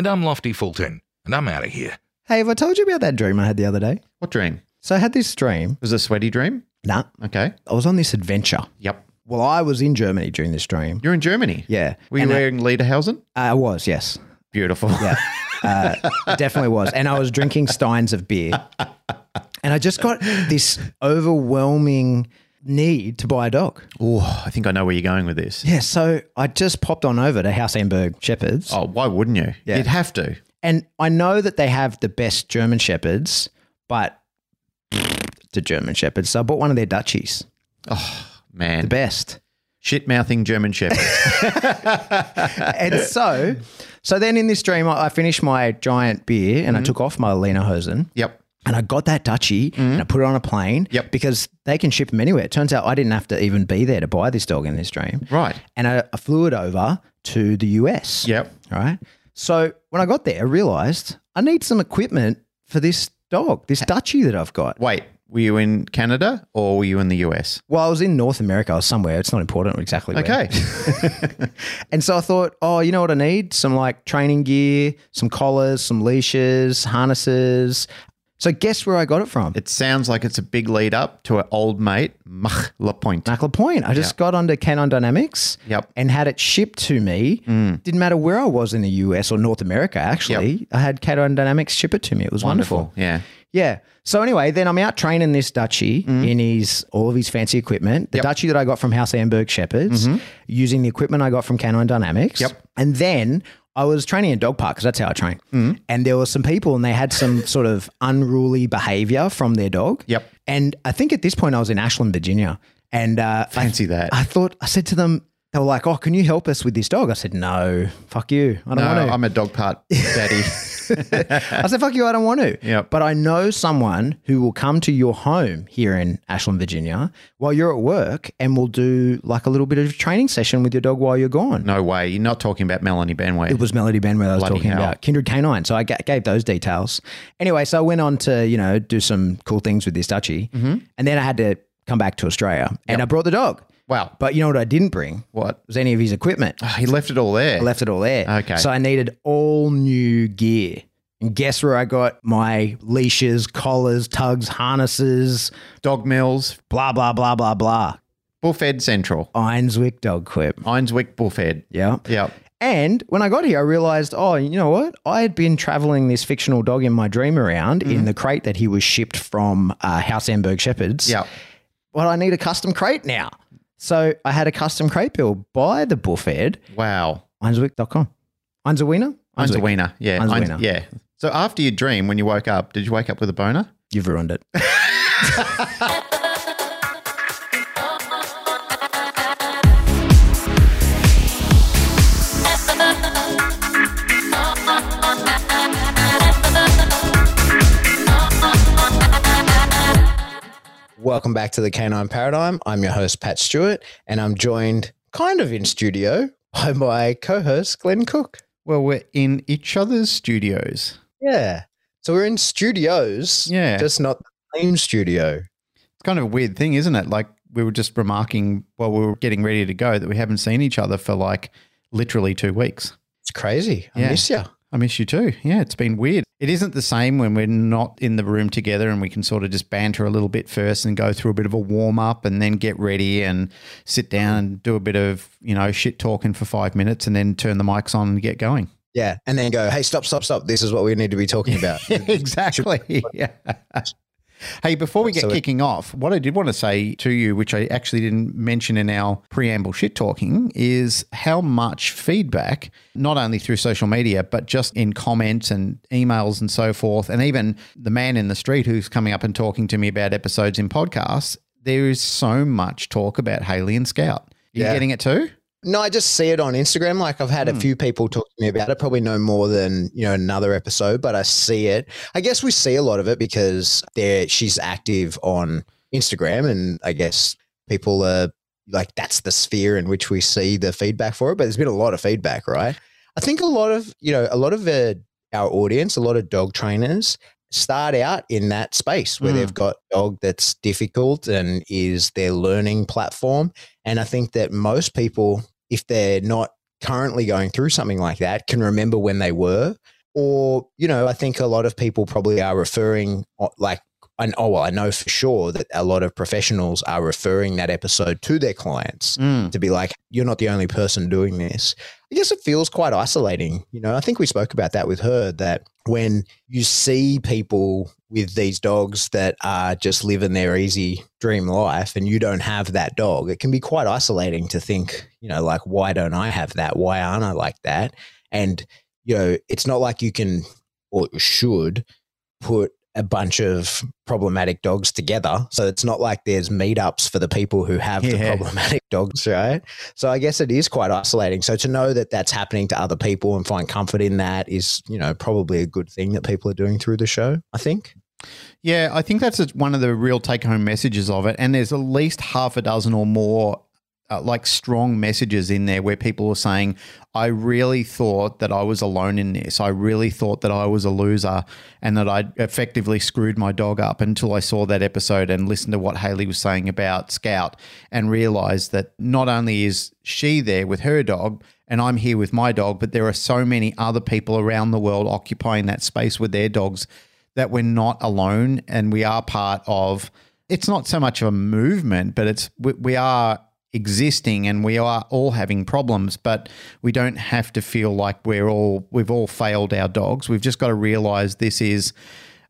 And I'm Lofty Fulton, and I'm out of here. Hey, have I told you about that dream I had the other day? What dream? So I had this dream. It Was a sweaty dream? Nah, Okay. I was on this adventure. Yep. Well, I was in Germany during this dream. You're in Germany. Yeah. Were you And I- wearing Lederhausen? I was, yes. Beautiful. Yeah. Uh, it definitely was. And I was drinking steins of beer. And I just got this overwhelming need to buy a dog. oh, I think I know where you're going with this. Yeah. So I just popped on over to House Amberg Shepherds. Oh, why wouldn't you? Yeah. You'd have to. And I know that they have the best German Shepherds, but the German Shepherds. So I bought one of their Dutchies, Oh, Man. the best. Shit mouthing German Shepherd. and so, so then in this dream, I, I finished my giant beer and I mm-hmm. took off my Lena Hosen yep. And I got that Dutchie and I put it on a plane Yep. because they can ship them anywhere. It turns out I didn't have to even be there to buy this dog in this dream. Right. And I, I flew it over to the US. Yep. Right. So when I got there, I realized I need some equipment for this dog, this Dutchie that I've got. Wait, were you in Canada or were you in the US? Well, I was in North America. I was somewhere. It's not important exactly where. Okay. And so I thought, oh, you know what I need? Some like training gear, some collars, some leashes, harnesses. So guess where I got it from? it sounds like it's a big lead up to an old mate, Mach Lapointe. Mac Point. I just got onto Canon Dynamics Yep. and had it shipped to me. Mm. Didn't matter where I was in the US or North America, actually. I had Canon Dynamics ship it to me. It was wonderful. Yeah. Yeah. So anyway, then I'm out training this Dutchie mm. in his all of his fancy equipment. The Yep. Dutchie that I got from House Amberg Shepherds, mm-hmm. using the equipment I got from Canon Dynamics. Yep. And then I was training in dog park because that's how I train. And there were some people and they had some sort of unruly behavior from their dog. Yep. And I think at this point I was in Ashland, Virginia. And uh, I- Fancy that. I thought I said to them, they were like, "Oh, can you help us with this dog?" I said, "No, fuck you. I don't No, want to." I'm a dog part daddy. I said, fuck you, I don't want to. Yep. But I know someone who will come to your home here in Ashland, Virginia, while you're at work and will do like a little bit of training session with your dog while you're gone. no way. You're not talking about Melanie Benway. It was Melody Benway I was Bloody talking hell. about. Kindred Canine. So I gave those details. Anyway, so I went on to, you know, do some cool things with this Dutchie. Mm-hmm. And then I had to come back to Australia and I brought the dog. Wow. But you know what I didn't bring? What? Was any of his equipment. Oh, he left it all there. I left it all there. Okay. So I needed all new gear. And guess where I got my leashes, collars, tugs, harnesses, Dog Mills, blah, blah, blah, blah, blah. Bullfed Central. Einswick Dog Quip. Einswick Bullfed. Yeah. Yep. And when I got here, I realized, oh, you know what? I had been traveling this fictional dog in my dream around in the crate that he was shipped from uh, House Amberg Shepherds. Yep. Well, I need a custom crate now. So I had a custom crate built by the Bullfed, Wow. Einswick.com. Einzerwiener? Ein's a wiener. Yeah. Ein's a Ein's- yeah. So after your dream, when you woke up, did you wake up with a boner? You've ruined it. Welcome back to the Canine Paradigm. I'm your host, Pat Stewart, and I'm joined kind of in studio by my co host, Glenn Cook. Well, we're in each other's studios. Yeah. So we're in studios, Yeah. just not the same studio. It's kind of a weird thing, isn't it? Like we were just remarking while we were getting ready to go that we haven't seen each other for like literally two weeks. It's crazy. I Yeah. miss you. I miss you too. Yeah, it's been weird. It isn't the same when we're not in the room together and we can sort of just banter a little bit first and go through a bit of a warm up and then get ready and sit down and do a bit of, you know, shit talking for five minutes and then turn the mics on and get going. Yeah. And then go, hey, stop, stop, stop. This is what we need to be talking about. exactly. Yeah. Hey, before we get kicking off, what I did want to say to you, which I actually didn't mention in our preamble shit talking, is how much feedback, not only through social media, but just in comments and emails and so forth, and even the man in the street who's coming up and talking to me about episodes in podcasts, there is so much talk about Haley and Scout. You Yeah. getting it too? No, I just see it on Instagram. Like I've had a few people talk to me about it. Probably no more than you know another episode, but I see it. I guess we see a lot of it because there she's active on Instagram, and I guess people are like that's the sphere in which we see the feedback for it. But there's been a lot of feedback, right? I think a lot of you know a lot of uh, our audience, a lot of dog trainers start out in that space where Mm. they've got a dog that's difficult and is their learning platform. And I think that most people, if they're not currently going through something like that, can remember when they were. Or, you know, I think a lot of people probably are referring, like, and oh, well, I know for sure that a lot of professionals are referring that episode to their clients Mm. to be like, you're not the only person doing this. I guess it feels quite isolating. You know, I think we spoke about that with her that when you see people with these dogs that are just living their easy dream life and you don't have that dog, it can be quite isolating to think, you know, like, why don't I have that? Why aren't I like that? And, you know, it's not like you can or should put a bunch of problematic dogs together. So it's not like there's meetups for the people who have the problematic dogs, right? So I guess it is quite isolating. So to know that that's happening to other people and find comfort in that is, you know, probably a good thing that people are doing through the show, I think. Yeah, I think that's one of the real take home messages of it. And there's at least half a dozen or more uh, like strong messages in there where people were saying, I really thought that I was alone in this. I really thought that I was a loser and that I'd effectively screwed my dog up until I saw that episode and listened to what Haley was saying about Scout and realized that not only is she there with her dog, and I'm here with my dog, but there are so many other people around the world occupying that space with their dogs that we're not alone and we are part of it's not so much of a movement but it's we, we are existing and we are all having problems but we don't have to feel like we're all we've all failed our dogs. We've just got to realize this is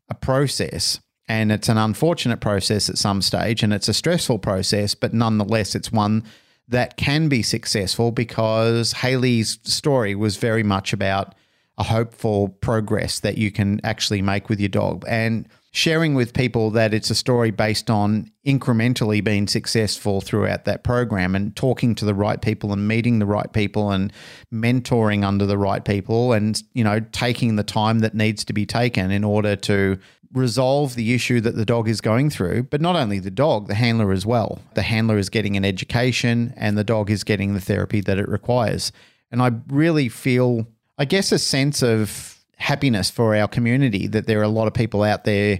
a process and it's an unfortunate process at some stage and it's a stressful process but nonetheless it's one that can be successful because Haley's story was very much about a hopeful progress that you can actually make with your dog. And sharing with people that it's a story based on incrementally being successful throughout that program and talking to the right people and meeting the right people and mentoring under the right people and you know taking the time that needs to be taken in order to resolve the issue that the dog is going through. But not only the dog the handler as well. The handler is getting an education and the dog is getting the therapy that it requires. And i really feel I guess a sense of happiness for our community that there are a lot of people out there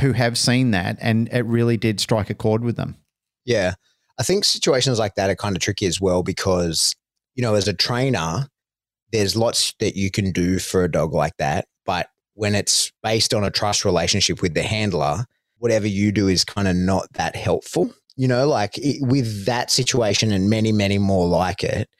who have seen that and it really did strike a chord with them. Yeah. I think situations like that are kind of tricky as well because, you know, as a trainer, there's lots that you can do for a dog like that. But when it's based on a trust relationship with the handler, whatever you do is kind of not that helpful. You know, like it, with that situation and many, many more like it,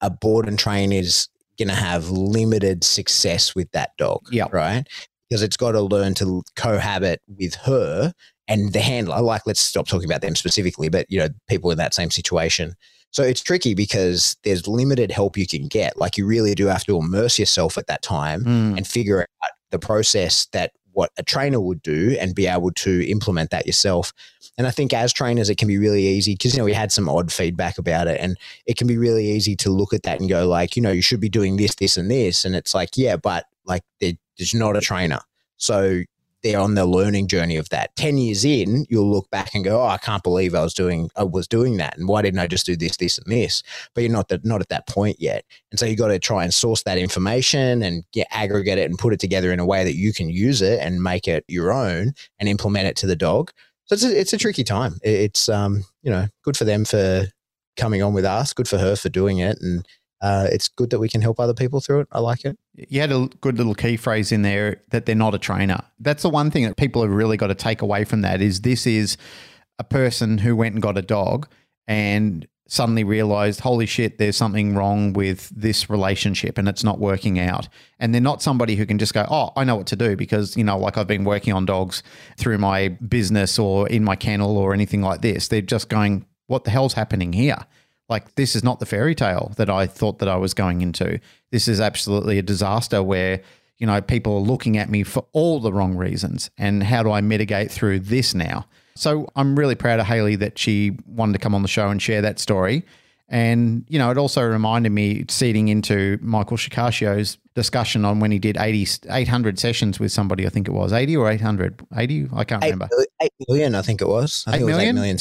a board and train is going to have limited success with that dog. Yeah. Right. Because it's got to learn to cohabit with her and the handler. Like, let's stop talking about them specifically, but, you know, people in that same situation. So it's tricky because there's limited help you can get. Like, you really do have to immerse yourself at that time Mm. and figure out the process that what a trainer would do and be able to implement that yourself. And I think as trainers, it can be really easy because, you know, we had some odd feedback about it and it can be really easy to look at that and go like, you know, you should be doing this, this and this. And it's like, yeah, but like there's not a trainer. So they're on the learning journey of that. 10 years in, you'll look back and go, oh, I can't believe I was doing, I was doing that. And why didn't I just do this, this and this? But you're not, that, not at that point yet. And so you got to try and source that information and get, aggregate it and put it together in a way that you can use it and make it your own and implement it to the dog. So it's a, it's a tricky time. It's, um, you know, good for them for coming on with us, good for her for doing it. And uh, it's good that we can help other people through it. I like it. You had a good little key phrase in there that they're not a trainer. That's the one thing that people have really got to take away from that is this is a person who went and got a dog and suddenly realized, holy shit, there's something wrong with this relationship and it's not working out. And they're not somebody who can just go, oh, I know what to do because, you know, like I've been working on dogs through my business or in my kennel or anything like this. They're just going, what the hell's happening here? Like this is not the fairy tale that I thought that I was going into. This is absolutely a disaster where, you know, people are looking at me for all the wrong reasons. And how do I mitigate through this now? So I'm really proud of Haley that she wanted to come on the show and share that story. And, you know, it also reminded me, seeding into Michael Shikashio's discussion on when he did 80, 800 sessions with somebody, I think it was 80 or 800. 80? I can't Eight, remember. mil- eight million, I think it was. I Eight think it was million? eight million.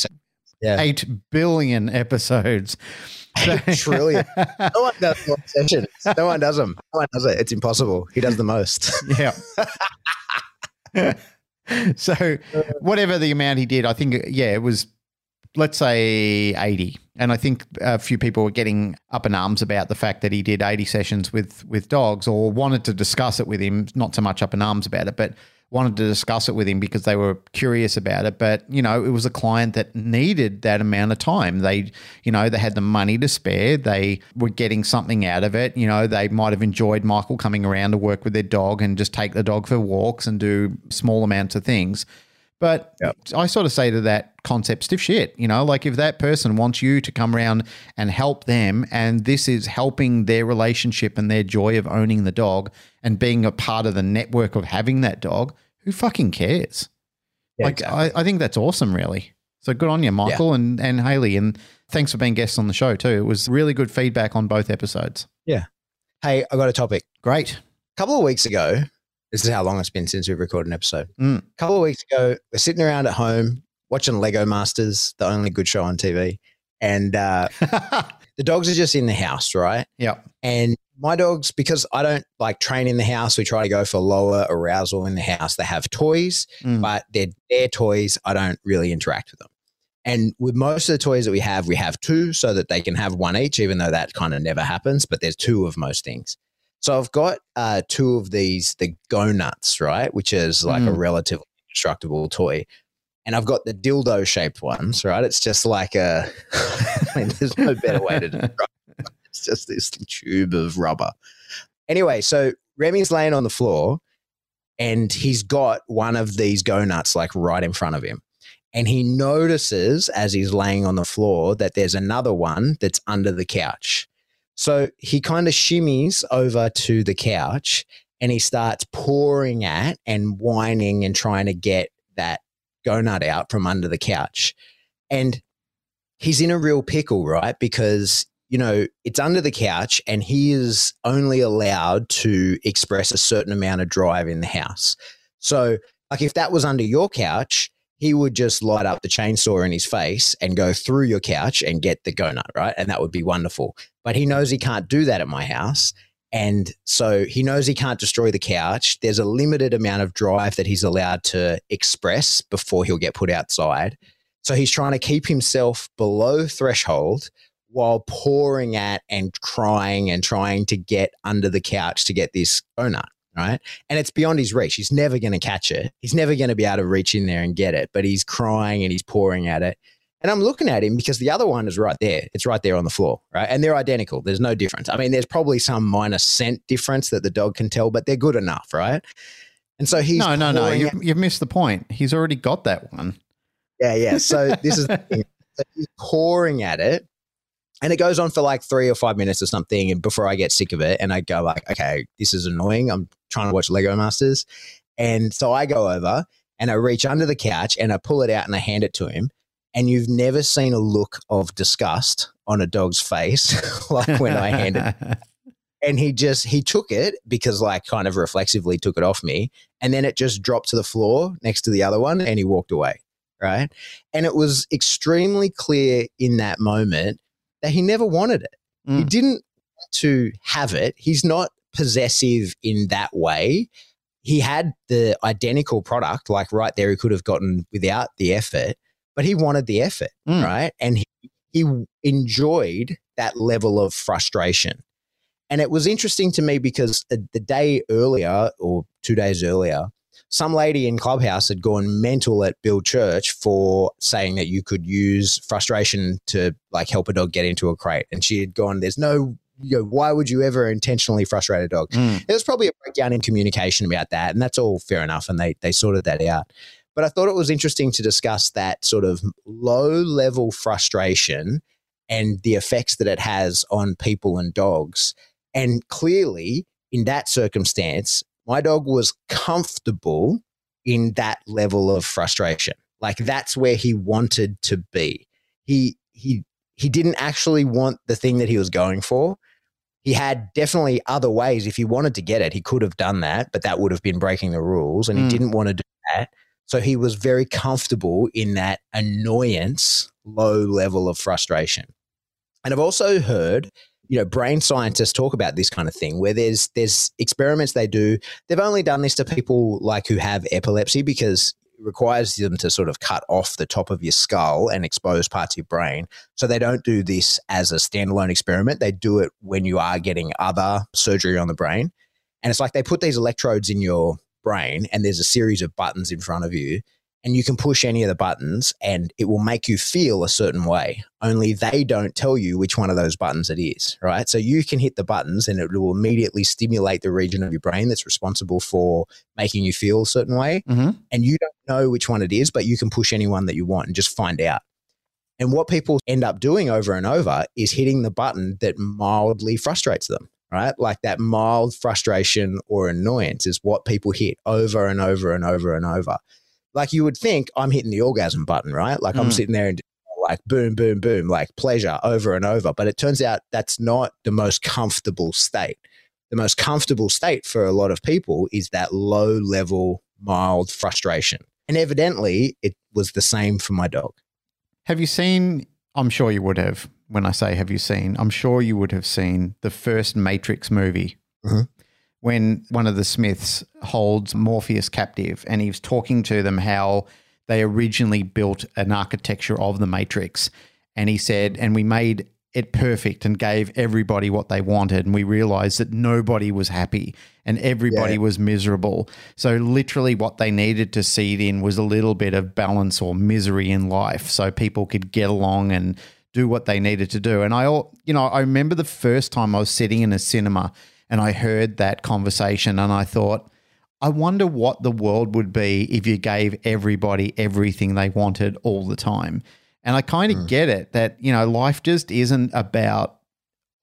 Yeah. 8 billion episodes. Eight trillion. No one does more sessions. No one does them. No one does it. It's impossible. He does the most. Yeah. so uh, whatever the amount he did, I think yeah, it was let's say 80. And I think a few people were getting up in arms about the fact that he did 80 sessions with with dogs or wanted to discuss it with him, not so much up in arms about it, but wanted to discuss it with him because they were curious about it. But, you know, it was a client that needed that amount of time. They, you know, they had the money to spare. They were getting something out of it. You know, they might have enjoyed Michael coming around to work with their dog and just take the dog for walks and do small amounts of things. But Yep. I sort of say to that concept, stiff shit. You know, like if that person wants you to come around and help them, and this is helping their relationship and their joy of owning the dog and being a part of the network of having that dog, who fucking cares? Yeah, like, exactly. I, I think that's awesome, really. So good on you, Michael and, and Haley. And thanks for being guests on the show, too. It was really good feedback on both episodes. Yeah. Hey, I got a topic. Great. A couple of weeks ago, this is how long it's been since we've recorded an episode. Mm. A couple of weeks ago, we're sitting around at home watching Lego Masters, the only good show on TV. And uh, the dogs are just in the house, right? yeah. And my dogs, because I don't like train in the house, we try to go for lower arousal in the house. They have toys, Mm. but they're their toys. I don't really interact with them. And with most of the toys that we have, we have two so that they can have one each, even though that kind of never happens. But there's two of most things. So I've got uh, two of these, the GoughNuts, right, which is like a Mm. relatively indestructible toy. And I've got the dildo shaped ones, right? It's just like a, I mean, there's no better way to describe it. It's just this tube of rubber. Anyway, so Remy's laying on the floor and he's got one of these GoughNuts like right in front of him. And he notices as he's laying on the floor that there's another one that's under the couch. So he kind of shimmies over to the couch and he starts pouring at and whining and trying to get that GoughNut out from under the couch. And he's in a real pickle, right? Because, you know, it's under the couch and he is only allowed to express a certain amount of drive in the house. So, like, if that was under your couch, he would just light up the chainsaw in his face and go through your couch and get the GoughNut, right? And that would be wonderful. But he knows he can't do that at my house. And so he knows he can't destroy the couch. There's a limited amount of drive that he's allowed to express before he'll get put outside. So he's trying to keep himself below threshold while pouring at and crying and trying to get under the couch to get this donut, right? And it's beyond his reach. He's never going to catch it. He's never going to be able to reach in there and get it, but he's crying and he's pouring at it. And I'm looking at him because the other one is right there. It's right there on the floor, right? And they're identical. There's no difference. I mean, there's probably some minor scent difference that the dog can tell, but they're good enough, right? And so he's no, no, no. You've, you've missed the point. He's already got that one. Yeah, yeah. So this is the thing. So he's pouring at it. And it goes on for like three or five minutes or something. And before I get sick of it, and I go like, okay, this is annoying. I'm trying to watch Lego Masters. And so I go over and I reach under the couch and I pull it out and I hand it to him. And you've never seen a look of disgust on a dog's face like when I handed and he just he took it because like kind of reflexively took it off me and then it just dropped to the floor next to the other one and he walked away right and it was extremely clear in that moment that he never wanted it. He Mm. didn't want to have it. He's not possessive in that way. He had the identical product like right there he could have gotten without the effort but he wanted the effort Mm. right? And he, he enjoyed that level of frustration. And it was interesting to me because the day earlier or two days earlier, some lady in Clubhouse had gone mental at Bill Church for saying that you could use frustration to like help a dog get into a crate. And she had gone, there's no, you know, why would you ever intentionally frustrate a dog? Mm. There was probably a breakdown in communication about that. And that's all fair enough. And they, they sorted that out. But I thought it was interesting to discuss that sort of low level frustration and the effects that it has on people and dogs. And clearly, in that circumstance, my dog was comfortable in that level of frustration. Like that's where he wanted to be. He he he didn't actually want the thing that he was going for. He had definitely other ways. If he wanted to get it, he could have done that, but that would have been breaking the rules. And Mm. he didn't want to do that. So he was very comfortable in that annoyance, low level of frustration. And I've also heard, you know, brain scientists talk about this kind of thing where there's there's experiments they do. They've only done this to people like who have epilepsy because it requires them to sort of cut off the top of your skull and expose parts of your brain. So they don't do this as a standalone experiment. They do it when you are getting other surgery on the brain. And it's like they put these electrodes in your brain and there's a series of buttons in front of you and you can push any of the buttons and it will make you feel a certain way. Only they don't tell you which one of those buttons it is, right? So you can hit the buttons and it will immediately stimulate the region of your brain that's responsible for making you feel a certain way. Mhm. And you don't know which one it is, but you can push any one that you want and just find out. And what people end up doing over and over is hitting the button that mildly frustrates them, right? Like that mild frustration or annoyance is what people hit over and over and over and over like you would think I'm hitting the orgasm button, right? Like I'm Mm. sitting there and like boom, boom, boom, like pleasure over and over. But it turns out that's not the most comfortable state. The most comfortable state for a lot of people is that low level, mild frustration. And evidently, it was the same for my dog. Have you seen? I'm sure you would have. When I say have you seen, I'm sure you would have seen the first Matrix movie. Mhm. When one of the Smiths holds Morpheus captive and he's talking to them how they originally built an architecture of the Matrix. And he said, and we made it perfect and gave everybody what they wanted. And we realized that nobody was happy and everybody Yeah. was miserable. So, literally, what they needed to seed in was a little bit of balance or misery in life so people could get along and do what they needed to do. And I, you know, I remember the first time I was sitting in a cinema and I heard that conversation and I thought, I wonder what the world would be if you gave everybody everything they wanted all the time. And I kind of hmm. get it that, you know, life just isn't about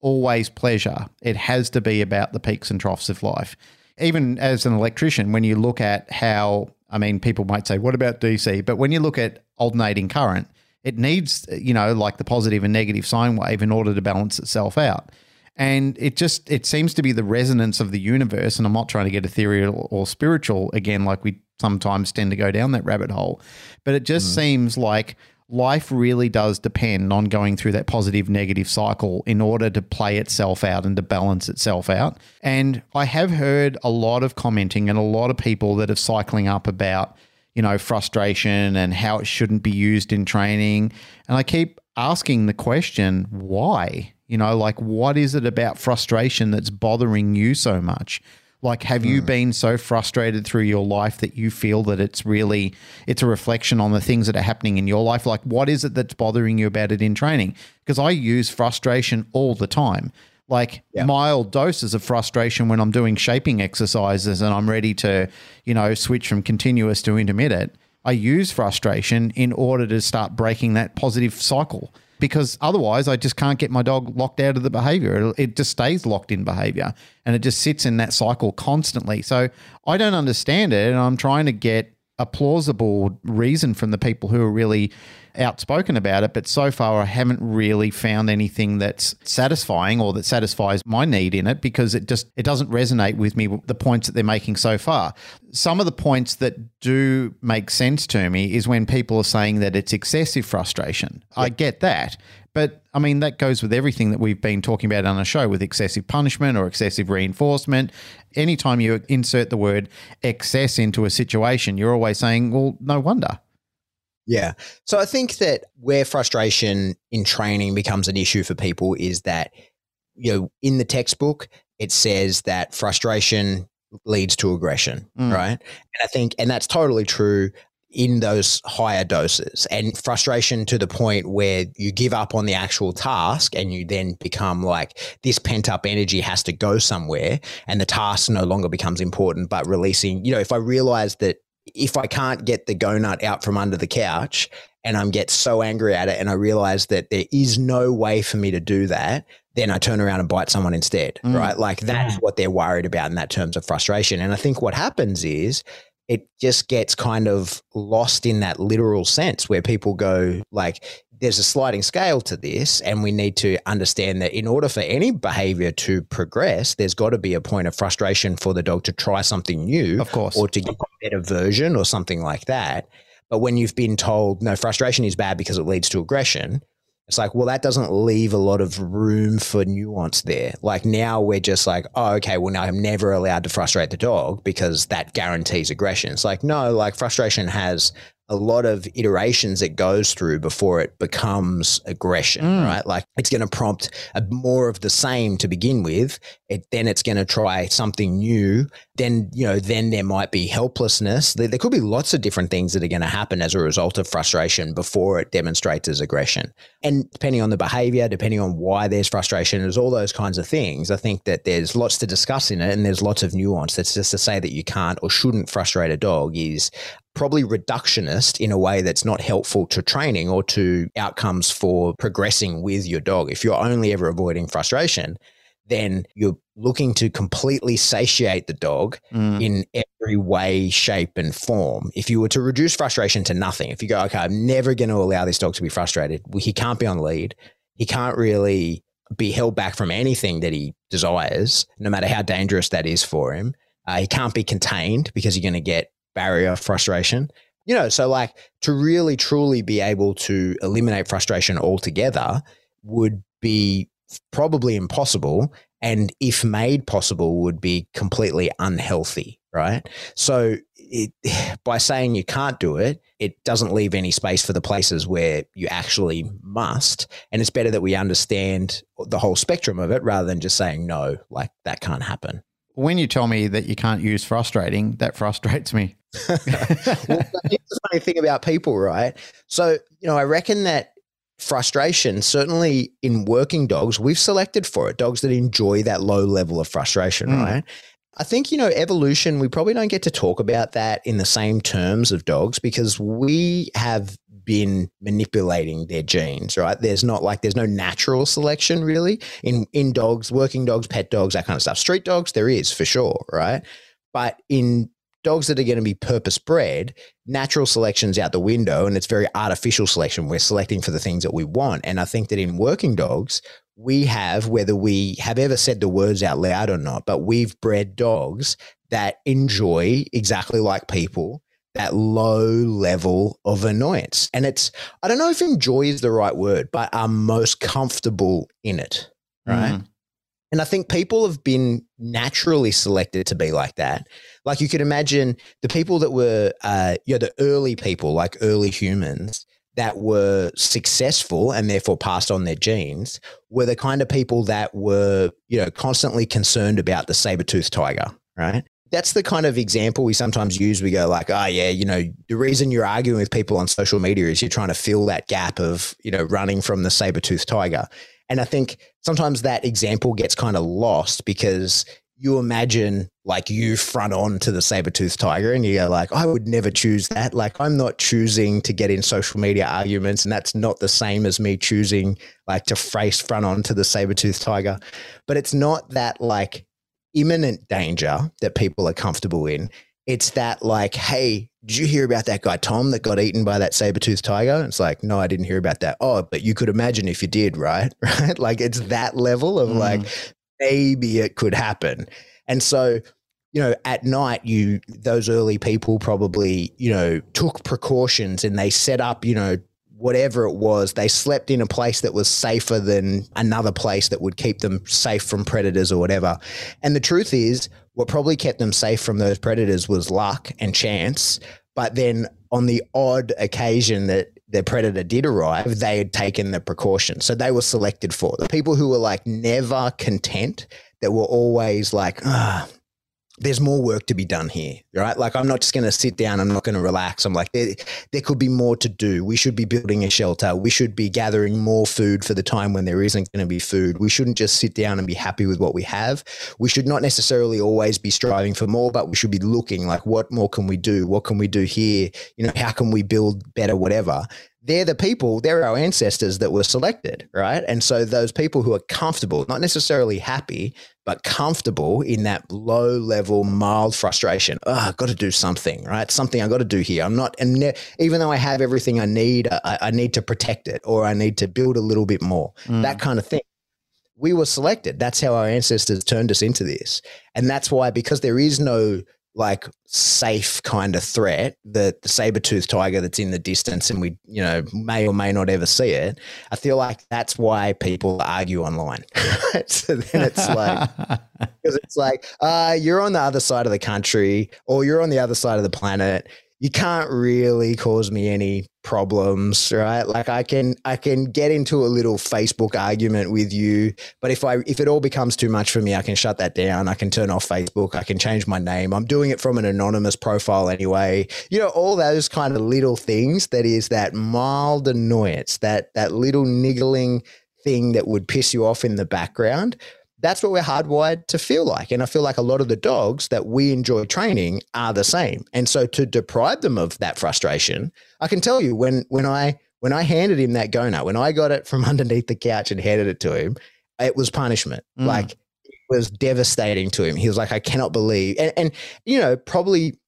always pleasure. It has to be about the peaks and troughs of life. Even as an electrician, when you look at how, I mean, people might say, what about DC? But when you look at alternating current, it needs, you know, like the positive and negative sine wave in order to balance itself out. And it just it seems to be the resonance of the universe. And I'm not trying to get ethereal or spiritual again, like we sometimes tend to go down that rabbit hole. But it just mm. seems like life really does depend on going through that positive negative cycle in order to play itself out and to balance itself out. And I have heard a lot of commenting and a lot of people that are cycling up about, you know, frustration and how it shouldn't be used in training. And I keep asking the question, why? You know, like what is it about frustration that's bothering you so much? Like, have you hmm. been so frustrated through your life that you feel that it's really it's a reflection on the things that are happening in your life? Like, what is it that's bothering you about it in training? Because I use frustration all the time. Like Yeah. mild doses of frustration when I'm doing shaping exercises and I'm ready to, you know, switch from continuous to intermittent. I use frustration in order to start breaking that positive cycle because otherwise I just can't get my dog locked out of the behavior. It, just stays locked in behavior and it just sits in that cycle constantly. So I don't understand it. And I'm trying to get a plausible reason from the people who are really outspoken about it. But so far, I haven't really found anything that's satisfying or that satisfies my need in it because it just it doesn't resonate with me the points that they're making so far. Some of the points that do make sense to me is when people are saying that it's excessive frustration. I get that. But I mean, that goes with everything that we've been talking about on the show with excessive punishment or excessive reinforcement. Anytime you insert the word excess into a situation, you're always saying, well, no wonder. Yeah. So I think that where frustration in training becomes an issue for people is that, you know, in the textbook, it says that frustration leads to aggression, Mm. right? And I think, and that's totally true in those higher doses and frustration to the point where you give up on the actual task and you then become like this pent up energy has to go somewhere and the task no longer becomes important but releasing you know if i realize that if i can't get the GoughNut out from under the couch and i'm get so angry at it and i realize that there is no way for me to do that then i turn around and bite someone instead Mm. right? Like that's what they're worried about in that terms of frustration. And i think what happens is it just gets kind of lost in that literal sense where people go like there's a sliding scale to this, and we need to understand that in order for any behavior to progress, there's got to be a point of frustration for the dog to try something new, Of course. or to get a better version or something like that. But when you've been told, no, frustration is bad because it leads to aggression, it's like, well, that doesn't leave a lot of room for nuance there. Like now we're just like, oh, okay, well, now I'm never allowed to frustrate the dog because that guarantees aggression. It's like, no, like frustration has a lot of iterations it goes through before it becomes aggression, Mm. right? Like it's going to prompt a, more of the same to begin with. It, then it's going to try something new. Then, you know, then there might be helplessness. There, there could be lots of different things that are going to happen as a result of frustration before it demonstrates as aggression. And depending on the behavior, depending on why there's frustration, there's all those kinds of things. I think that there's lots to discuss in it and there's lots of nuance. That's just to say that you can't or shouldn't frustrate a dog is probably reductionist in a way that's not helpful to training or to outcomes for progressing with your dog. If you're only ever avoiding frustration, then you're looking to completely satiate the dog Mm. in every way, shape, and form. If you were to reduce frustration to nothing, if you go, okay, I'm never going to allow this dog to be frustrated, he can't be on lead, he can't really be held back from anything that he desires, no matter how dangerous that is for him. Uh, he can't be contained because you're going to get barrier frustration. You know, so like to really truly be able to eliminate frustration altogether would be probably impossible. And if made possible, would be completely unhealthy, right? So it, by saying you can't do it, it doesn't leave any space for the places where you actually must. And it's better that we understand the whole spectrum of it rather than just saying no, like that can't happen. When you tell me that you can't use frustrating, that frustrates me. well, here's the funny thing about people, right? So, you know, I reckon that frustration, certainly in working dogs, we've selected for it dogs that enjoy that low level of frustration, Mm. right? I think, you know, evolution, we probably don't get to talk about that in the same terms of dogs because we have been manipulating their genes, right? There's not like there's no natural selection really in in dogs, working dogs, pet dogs, that kind of stuff. Street dogs, there is for sure, right? But in dogs that are going to be purpose bred, natural selection's out the window and it's very artificial selection. We're selecting for the things that we want. And I think that in working dogs, we have, whether we have ever said the words out loud or not, but we've bred dogs that enjoy exactly like people that low level of annoyance. And it's, I don't know if enjoy is the right word, but are most comfortable in it. Right. Mm. And I think people have been naturally selected to be like that. Like you could imagine the people that were, uh, you know, the early people, like early humans that were successful and therefore passed on their genes, were the kind of people that were, you know, constantly concerned about the saber-toothed tiger, right? That's the kind of example we sometimes use. We go like, oh yeah, you know, the reason you're arguing with people on social media is you're trying to fill that gap of, you know, running from the saber-toothed tiger. And I think sometimes that example gets kind of lost because you imagine like you front on to the saber-toothed tiger and you go like, I would never choose that. Like I'm not choosing to get in social media arguments and that's not the same as me choosing like to face front on to the saber-toothed tiger. But it's not that like imminent danger that people are comfortable in. It's that like, hey, did you hear about that guy Tom that got eaten by that saber-toothed tiger? It's like, no, I didn't hear about that. Oh, but you could imagine if you did, right? Right? Like it's that level of Mm. like maybe it could happen. And so, you know, at night, you those early people probably, you know, took precautions and they set up, you know, whatever it was, they slept in a place that was safer than another place that would keep them safe from predators or whatever. And the truth is, what probably kept them safe from those predators was luck and chance. But then on the odd occasion that the predator did arrive, they had taken the precautions. So they were selected for. The people who were like never content, that were always like, ah, there's more work to be done here, right? Like, I'm not just going to sit down. I'm not going to relax. I'm like, there, there could be more to do. We should be building a shelter. We should be gathering more food for the time when there isn't going to be food. We shouldn't just sit down and be happy with what we have. We should not necessarily always be striving for more, but we should be looking like, what more can we do? What can we do here? You know, how can we build better, whatever? They're the people, they're our ancestors that were selected, right? And so those people who are comfortable, not necessarily happy, but comfortable in that low level, mild frustration. Oh, I've got to do something, right? Something I've got to do here. I'm not, and ne- even though I have everything I need, I, I, need to protect it or I need to build a little bit more, mm. that kind of thing. We were selected. That's how our ancestors turned us into this. And that's why, because there is no like safe kind of threat, the, the saber toothed tiger that's in the distance and we, you know, may or may not ever see it. I feel like that's why people argue online. so then it's like, because it's like, uh, you're on the other side of the country or you're on the other side of the planet you can't really cause me any problems right? Like i can i can get into a little facebook argument with you but if i if it all becomes too much for me i can shut that down. I can turn off facebook. I can change my name. I'm doing it from an anonymous profile anyway. You know all those kind of little things that is that mild annoyance that that little niggling thing that would piss you off in the background that's what we're hardwired to feel like. And I feel like a lot of the dogs that we enjoy training are the same. And so to deprive them of that frustration, I can tell you when when I when I handed him that go when I got it from underneath the couch and handed it to him, it was punishment. Mm. Like it was devastating to him. He was like, I cannot believe and, and you know, probably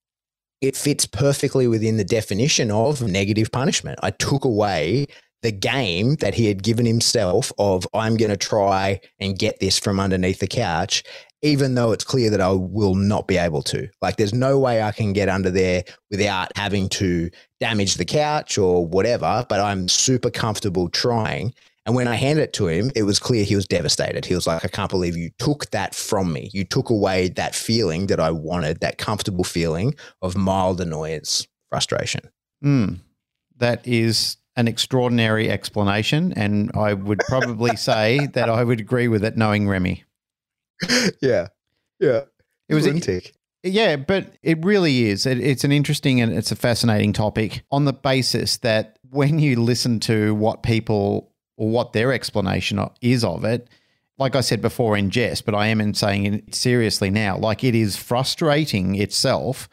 it fits perfectly within the definition of negative punishment. I took away the game that he had given himself of I'm going to try and get this from underneath the couch even though it's clear that I will not be able to. Like there's no way I can get under there without having to damage the couch or whatever, but I'm super comfortable trying. And when I handed it to him, it was clear he was devastated. He was like, I can't believe you took that from me. You took away that feeling that I wanted, that comfortable feeling of mild annoyance, frustration. Mm, that is an extraordinary explanation, and I would probably say that I would agree with it, knowing Remy. Yeah, yeah, it was lunatic. Yeah, but it really is. It, it's an interesting and it's a fascinating topic on the basis that when you listen to what people or what their explanation is of it, like I said before in jest, but I am in saying it seriously now, like it is frustrating itself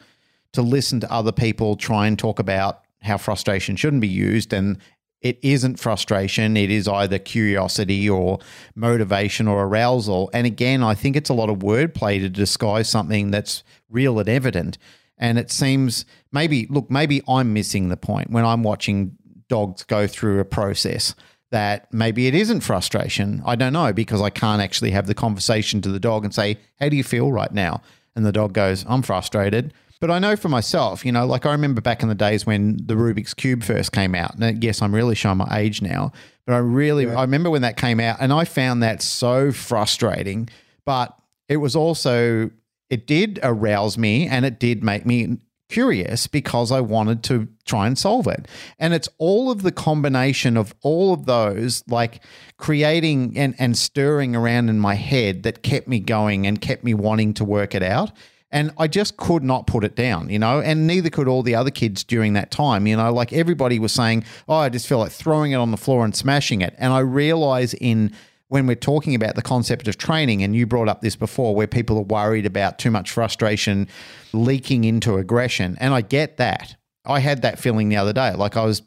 to listen to other people try and talk about how frustration shouldn't be used and it isn't frustration. It is either curiosity or motivation or arousal. And again i think it's a lot of wordplay to disguise something that's real and evident. And it seems maybe look maybe i'm missing the point when i'm watching dogs go through a process that maybe it isn't frustration. I don't know because i can't actually have the conversation to the dog and say how do you feel right now? And the dog goes i'm frustrated but I know for myself, you know, like I remember back in the days when the Rubik's Cube first came out. And yes, I'm really showing my age now, but I really, I remember when that came out and I found that so frustrating. But it was also, it did arouse me and it did make me curious because I wanted to try and solve it. And it's all of the combination of all of those, like creating and, and stirring around in my head that kept me going and kept me wanting to work it out. And I just could not put it down, you know, and neither could all the other kids during that time. You know, like everybody was saying, oh, I just feel like throwing it on the floor and smashing it. And I realize in when we're talking about the concept of training, and you brought up this before, where people are worried about too much frustration leaking into aggression. And I get that. I had that feeling the other day. Like I was,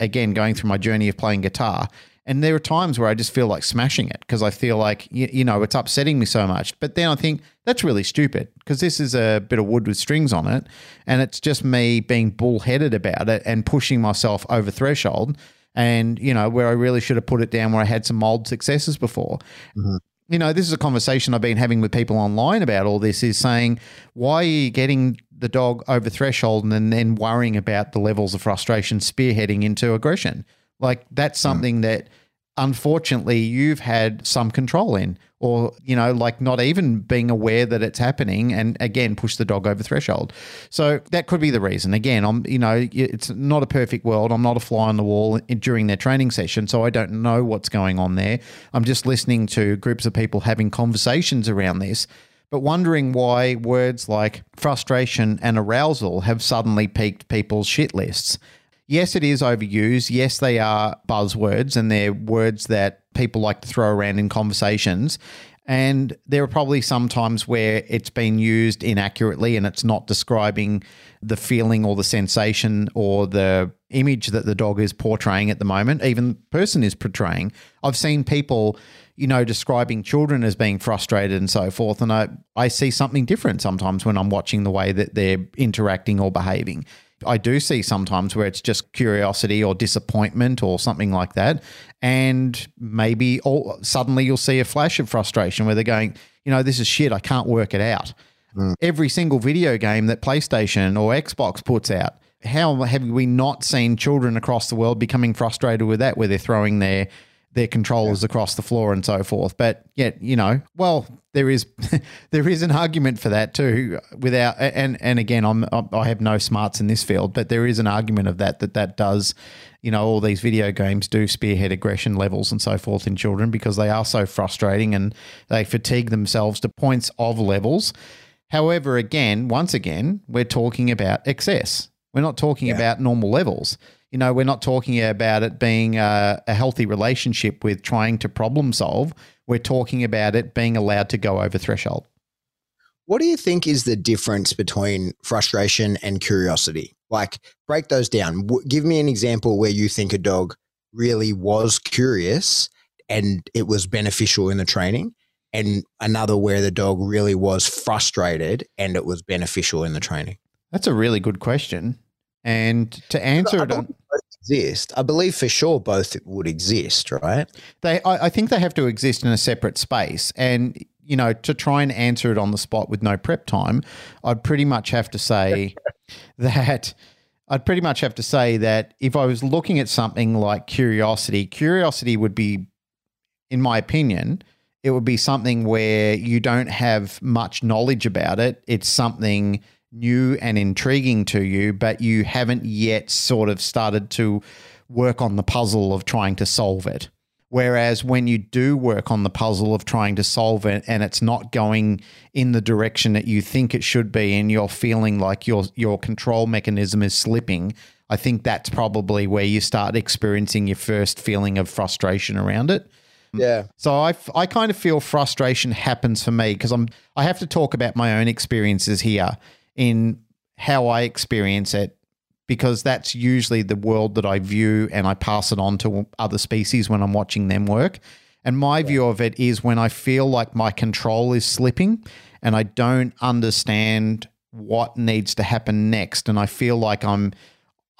again, going through my journey of playing guitar. And there are times where I just feel like smashing it because I feel like, you, you, know, it's upsetting me so much. But then I think that's really stupid because this is a bit of wood with strings on it. And it's just me being bullheaded about it and pushing myself over threshold. And, you know, where I really should have put it down where I had some mild successes before. Mm-hmm. You know, this is a conversation I've been having with people online about all this is saying, why are you getting the dog over threshold and then worrying about the levels of frustration spearheading into aggression? Like that's something mm. that unfortunately you've had some control in or you know like not even being aware that it's happening and again push the dog over threshold. So that could be the reason. Again i'm you know it's not a perfect world. I'm not a fly on the wall during their training session so i don't know what's going on there. I'm just listening to groups of people having conversations around this but wondering why words like frustration and arousal have suddenly peaked people's shit lists yes, it is overused. Yes, they are buzzwords and they're words that people like to throw around in conversations. And there are probably some times where it's been used inaccurately and it's not describing the feeling or the sensation or the image that the dog is portraying at the moment, even the person is portraying. I've seen people, you know, describing children as being frustrated and so forth. And I, I see something different sometimes when I'm watching the way that they're interacting or behaving. I do see sometimes where it's just curiosity or disappointment or something like that. And maybe all, suddenly you'll see a flash of frustration where they're going, you know, this is shit. I can't work it out. Mm. Every single video game that PlayStation or Xbox puts out, how have we not seen children across the world becoming frustrated with that, where they're throwing their their controllers yeah. across the floor and so forth. But yet, you know, well, there is there is an argument for that too. Without and and again, I'm I have no smarts in this field, but there is an argument of that that that does, you know, all these video games do spearhead aggression levels and so forth in children because they are so frustrating and they fatigue themselves to points of levels. However, again, once again, we're talking about excess. We're not talking yeah. about normal levels you know, we're not talking about it being a, a, healthy relationship with trying to problem solve. We're talking about it being allowed to go over threshold. What do you think is the difference between frustration and curiosity? Like, break those down. W- give me an example where you think a dog really was curious and it was beneficial in the training, and another where the dog really was frustrated and it was beneficial in the training. That's a really good question. And to answer it, on, exist. I believe for sure both would exist, right? They, I, I think they have to exist in a separate space, and you know, to try and answer it on the spot with no prep time, I'd pretty much have to say that. I'd pretty much have to say that if I was looking at something like curiosity, curiosity would be, in my opinion, it would be something where you don't have much knowledge about it. It's something new and intriguing to you, but you haven't yet sort of started to work on the puzzle of trying to solve it. Whereas when you do work on the puzzle of trying to solve it and it's not going in the direction that you think it should be and you're feeling like your your control mechanism is slipping, I think that's probably where you start experiencing your first feeling of frustration around it. Yeah. So I, I kind of feel frustration happens for me because I'm I have to talk about my own experiences here in how I experience it because that's usually the world that I view and I pass it on to other species when I'm watching them work. And my view of it is when I feel like my control is slipping and I don't understand what needs to happen next and I feel like I'm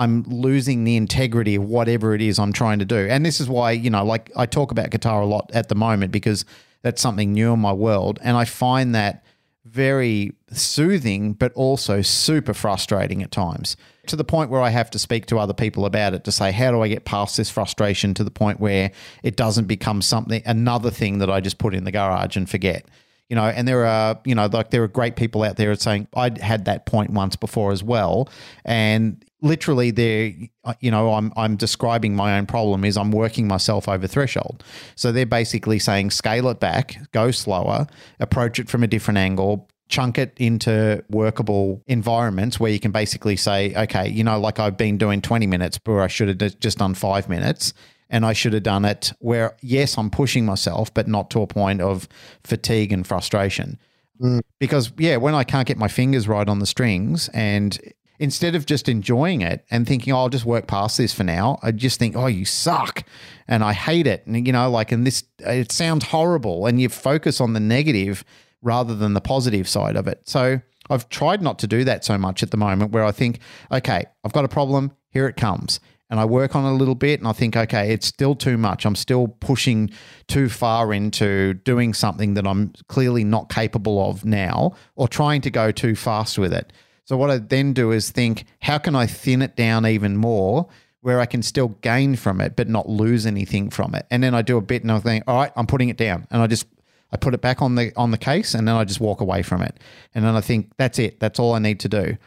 I'm losing the integrity of whatever it is I'm trying to do. And this is why, you know, like I talk about guitar a lot at the moment because that's something new in my world and I find that very soothing, but also super frustrating at times to the point where I have to speak to other people about it to say, how do I get past this frustration to the point where it doesn't become something, another thing that I just put in the garage and forget? You know, and there are, you know, like there are great people out there saying, I'd had that point once before as well. And literally they're uh, you know I'm I'm describing my own problem is I'm working myself over threshold. So they're basically saying scale it back, go slower, approach it from a different angle, chunk it into workable environments where you can basically say, okay, you know, like I've been doing 20 minutes, but I should have just done five minutes. And I should have done it where, yes, I'm pushing myself, but not to a point of fatigue and frustration. Mm. Because, yeah, when I can't get my fingers right on the strings and instead of just enjoying it and thinking, oh, I'll just work past this for now, I just think, oh, you suck and I hate it. And, you know, like, and this, it sounds horrible. And you focus on the negative rather than the positive side of it. So I've tried not to do that so much at the moment where I think, okay, I've got a problem, here it comes. And I work on it a little bit and I think, okay, it's still too much. I'm still pushing too far into doing something that I'm clearly not capable of now or trying to go too fast with it. So what I then do is think, how can I thin it down even more where I can still gain from it but not lose anything from it? And then I do a bit and I think, all right, I'm putting it down. And I just I put it back on the on the case and then I just walk away from it. And then I think that's it. That's all I need to do.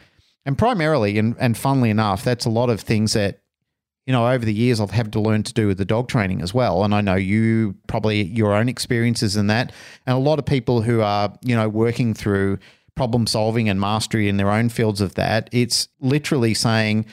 And primarily and, and funnily enough, that's a lot of things that, you know, over the years I've had to learn to do with the dog training as well. And I know you probably your own experiences in that. And a lot of people who are, you know, working through problem solving and mastery in their own fields of that. It's literally saying,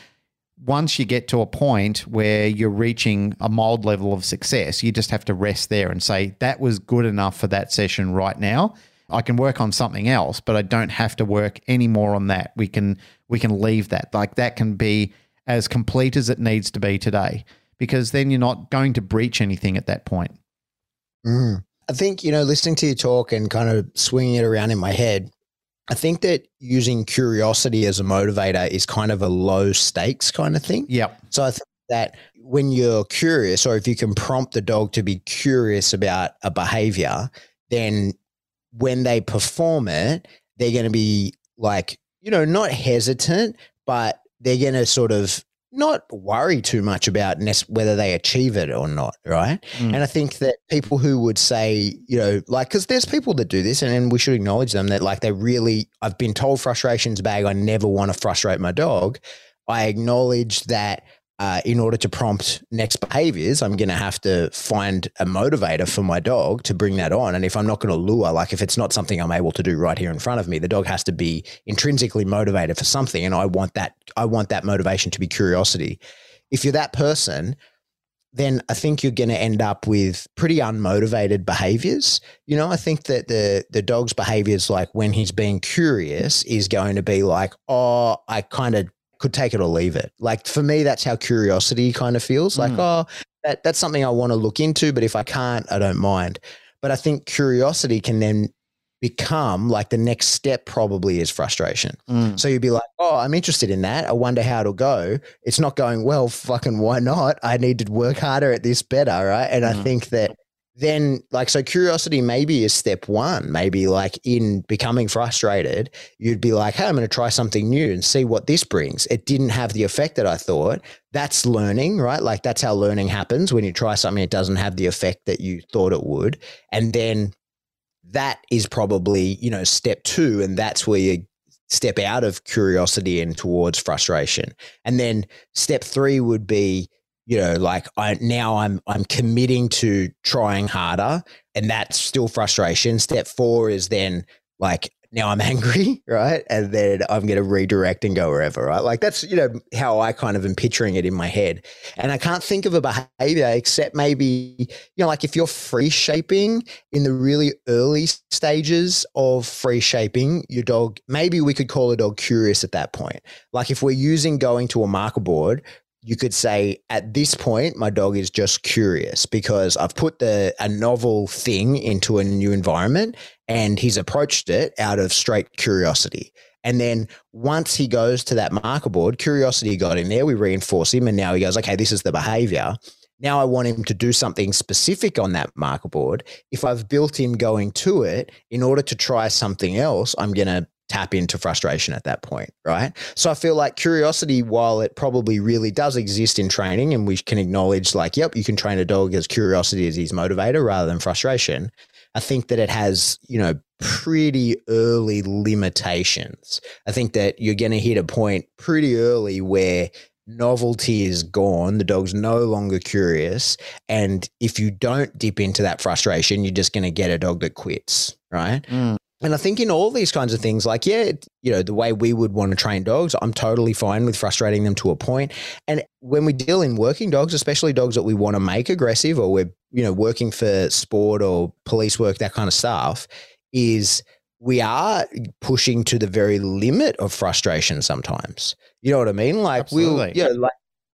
once you get to a point where you're reaching a mild level of success, you just have to rest there and say, that was good enough for that session right now. I can work on something else, but I don't have to work any more on that. We can we can leave that. Like that can be as complete as it needs to be today because then you're not going to breach anything at that point. Mm. I think, you know, listening to you talk and kind of swinging it around in my head, I think that using curiosity as a motivator is kind of a low stakes kind of thing. Yep. So I think that when you're curious, or if you can prompt the dog to be curious about a behavior, then when they perform it, they're going to be like, you know, not hesitant, but they're going to sort of not worry too much about whether they achieve it or not, right? Mm. And I think that people who would say, you know, like, because there's people that do this, and, and we should acknowledge them that, like, they really, I've been told frustration's bag. I never want to frustrate my dog. I acknowledge that uh, in order to prompt next behaviors, I'm going to have to find a motivator for my dog to bring that on. And if I'm not going to lure, like if it's not something I'm able to do right here in front of me, the dog has to be intrinsically motivated for something. And I want that, I want that motivation to be curiosity. If you're that person, then I think you're going to end up with pretty unmotivated behaviors. You know, I think that the the dog's behaviors, like when he's being curious, is going to be like, oh, I kind of could take it or leave it. Like for me, that's how curiosity kind of feels. Like, mm. oh, that, that's something I want to look into, but if I can't, I don't mind. But I think curiosity can then become like the next step probably is frustration. Mm. So you'd be like, oh, I'm interested in that. I wonder how it'll go. It's not going well. Fucking why not? I need to work harder at this better. Right. And mm. I think that then like so curiosity maybe is step one. Maybe like in becoming frustrated you'd be like hey i'm going to try something new and see what this brings. It didn't have the effect that i thought. That's learning right? Like that's how learning happens. When you try something it doesn't have the effect that you thought it would. And then that is probably you know step two and that's where you step out of curiosity and towards frustration. And then step three would be you know like i now i'm i'm committing to trying harder and that's still frustration step 4 is then like now I'm angry, right? And then I'm going to redirect and go wherever, right? Like that's, you know, how I kind of am picturing it in my head. And I can't think of a behavior except maybe, you know, like if you're free shaping in the really early stages of free shaping, your dog, maybe we could call a dog curious at that point. Like if we're using going to a marker board, you could say at this point my dog is just curious because I've put the a novel thing into a new environment and he's approached it out of straight curiosity. And then once he goes to that marker board, curiosity got in there, we reinforce him and now he goes, okay, this is the behavior. Now I want him to do something specific on that marker board. If I've built him going to it, in order to try something else, I'm going to tap into frustration at that point, right? So I feel like curiosity, while it probably really does exist in training, and we can acknowledge, like, yep, you can train a dog as curiosity as his motivator rather than frustration. I think that it has, you know, pretty early limitations. I think that you're going to hit a point pretty early where novelty is gone. The dog's no longer curious. And if you don't dip into that frustration, you're just going to get a dog that quits, right? Mm. And I think in all these kinds of things, like, yeah, you know, the way we would want to train dogs, I'm totally fine with frustrating them to a point. And when we deal in working dogs, especially dogs that we want to make aggressive or we're, you know, working for sport or police work, that kind of stuff, is we are pushing to the very limit of frustration sometimes. You know what I mean? Like Absolutely. we'll, yeah, like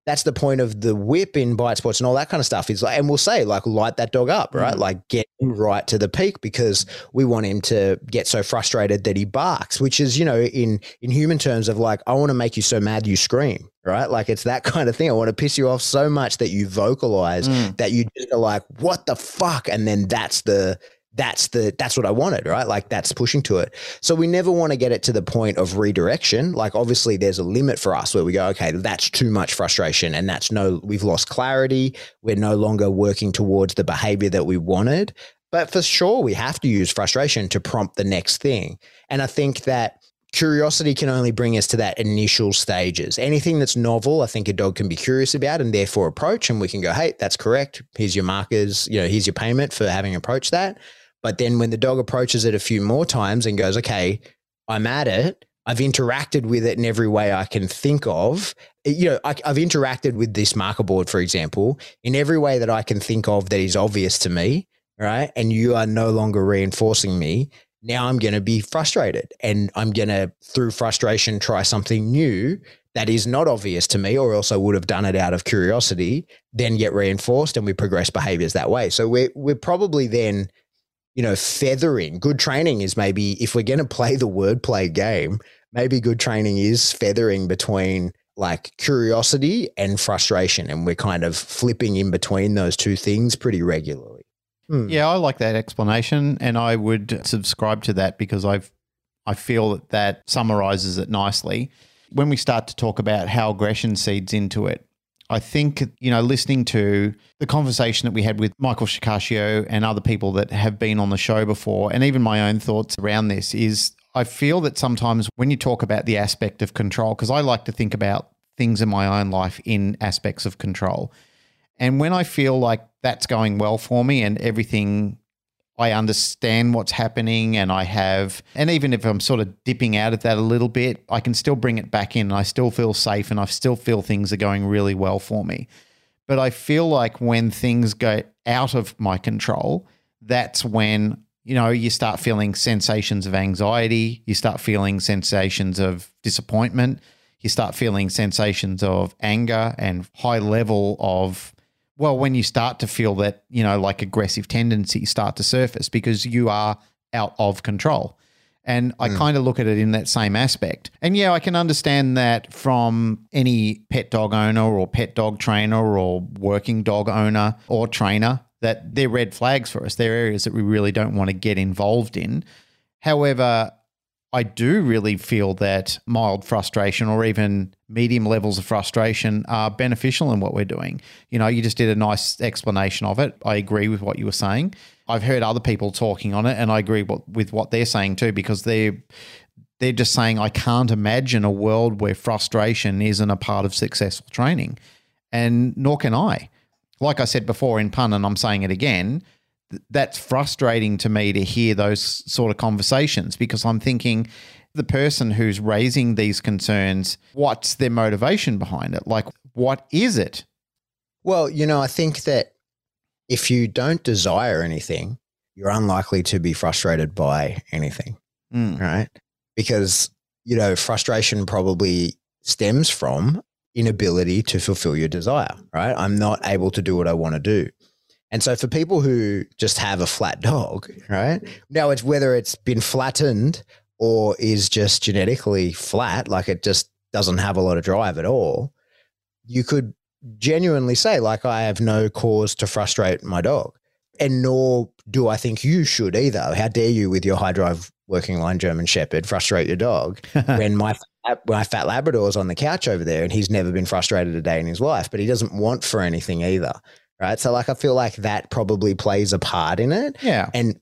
that's the point of the whip in bite sports and all that kind of stuff is like and we'll say like light that dog up right mm. like get him right to the peak because we want him to get so frustrated that he barks which is you know in in human terms of like i want to make you so mad you scream right like it's that kind of thing i want to piss you off so much that you vocalize mm. that you just are like what the fuck and then that's the that's the that's what I wanted, right? Like that's pushing to it. So we never want to get it to the point of redirection. Like obviously there's a limit for us where we go, okay, that's too much frustration and that's no we've lost clarity. We're no longer working towards the behavior that we wanted. But for sure we have to use frustration to prompt the next thing. And I think that curiosity can only bring us to that initial stages. Anything that's novel, I think a dog can be curious about and therefore approach and we can go, "Hey, that's correct. Here's your markers, you know, here's your payment for having approached that." But then when the dog approaches it a few more times and goes, okay, I'm at it, I've interacted with it in every way I can think of. You know, I, have interacted with this marker board, for example, in every way that I can think of that is obvious to me, right? And you are no longer reinforcing me. Now I'm going to be frustrated and I'm going to, through frustration, try something new that is not obvious to me, or else I would have done it out of curiosity, then get reinforced and we progress behaviors that way. So we're, we're probably then you know, feathering. Good training is maybe if we're going to play the wordplay game, maybe good training is feathering between like curiosity and frustration. And we're kind of flipping in between those two things pretty regularly. Hmm. Yeah, I like that explanation. And I would subscribe to that because I've, I feel that that summarizes it nicely. When we start to talk about how aggression seeds into it, I think, you know, listening to the conversation that we had with Michael Shikashio and other people that have been on the show before, and even my own thoughts around this, is I feel that sometimes when you talk about the aspect of control, because I like to think about things in my own life in aspects of control. And when I feel like that's going well for me and everything I understand what's happening and I have, and even if I'm sort of dipping out of that a little bit, I can still bring it back in and I still feel safe and I still feel things are going really well for me. But I feel like when things go out of my control, that's when, you know, you start feeling sensations of anxiety, you start feeling sensations of disappointment, you start feeling sensations of anger and high level of well, when you start to feel that, you know, like aggressive tendencies start to surface because you are out of control. And I mm. kind of look at it in that same aspect. And yeah, I can understand that from any pet dog owner or pet dog trainer or working dog owner or trainer that they're red flags for us. They're areas that we really don't want to get involved in. However, I do really feel that mild frustration or even medium levels of frustration are beneficial in what we're doing. You know, you just did a nice explanation of it. I agree with what you were saying. I've heard other people talking on it, and I agree with what they're saying too, because they're they're just saying I can't imagine a world where frustration isn't a part of successful training, and nor can I. Like I said before in pun, and I'm saying it again that's frustrating to me to hear those sort of conversations because I'm thinking the person who's raising these concerns, what's their motivation behind it? Like, what is it? Well, you know, I think that if you don't desire anything, you're unlikely to be frustrated by anything, mm. right? Because, you know, frustration probably stems from inability to fulfill your desire, right? I'm not able to do what I want to do. And so for people who just have a flat dog, right? Now it's whether it's been flattened or is just genetically flat, like it just doesn't have a lot of drive at all, you could genuinely say, like, I have no cause to frustrate my dog. And nor do I think you should either. How dare you, with your high drive working line German Shepherd, frustrate your dog when my my fat Labrador's on the couch over there and he's never been frustrated a day in his life, but he doesn't want for anything either right? So like I feel like that probably plays a part in it. Yeah. And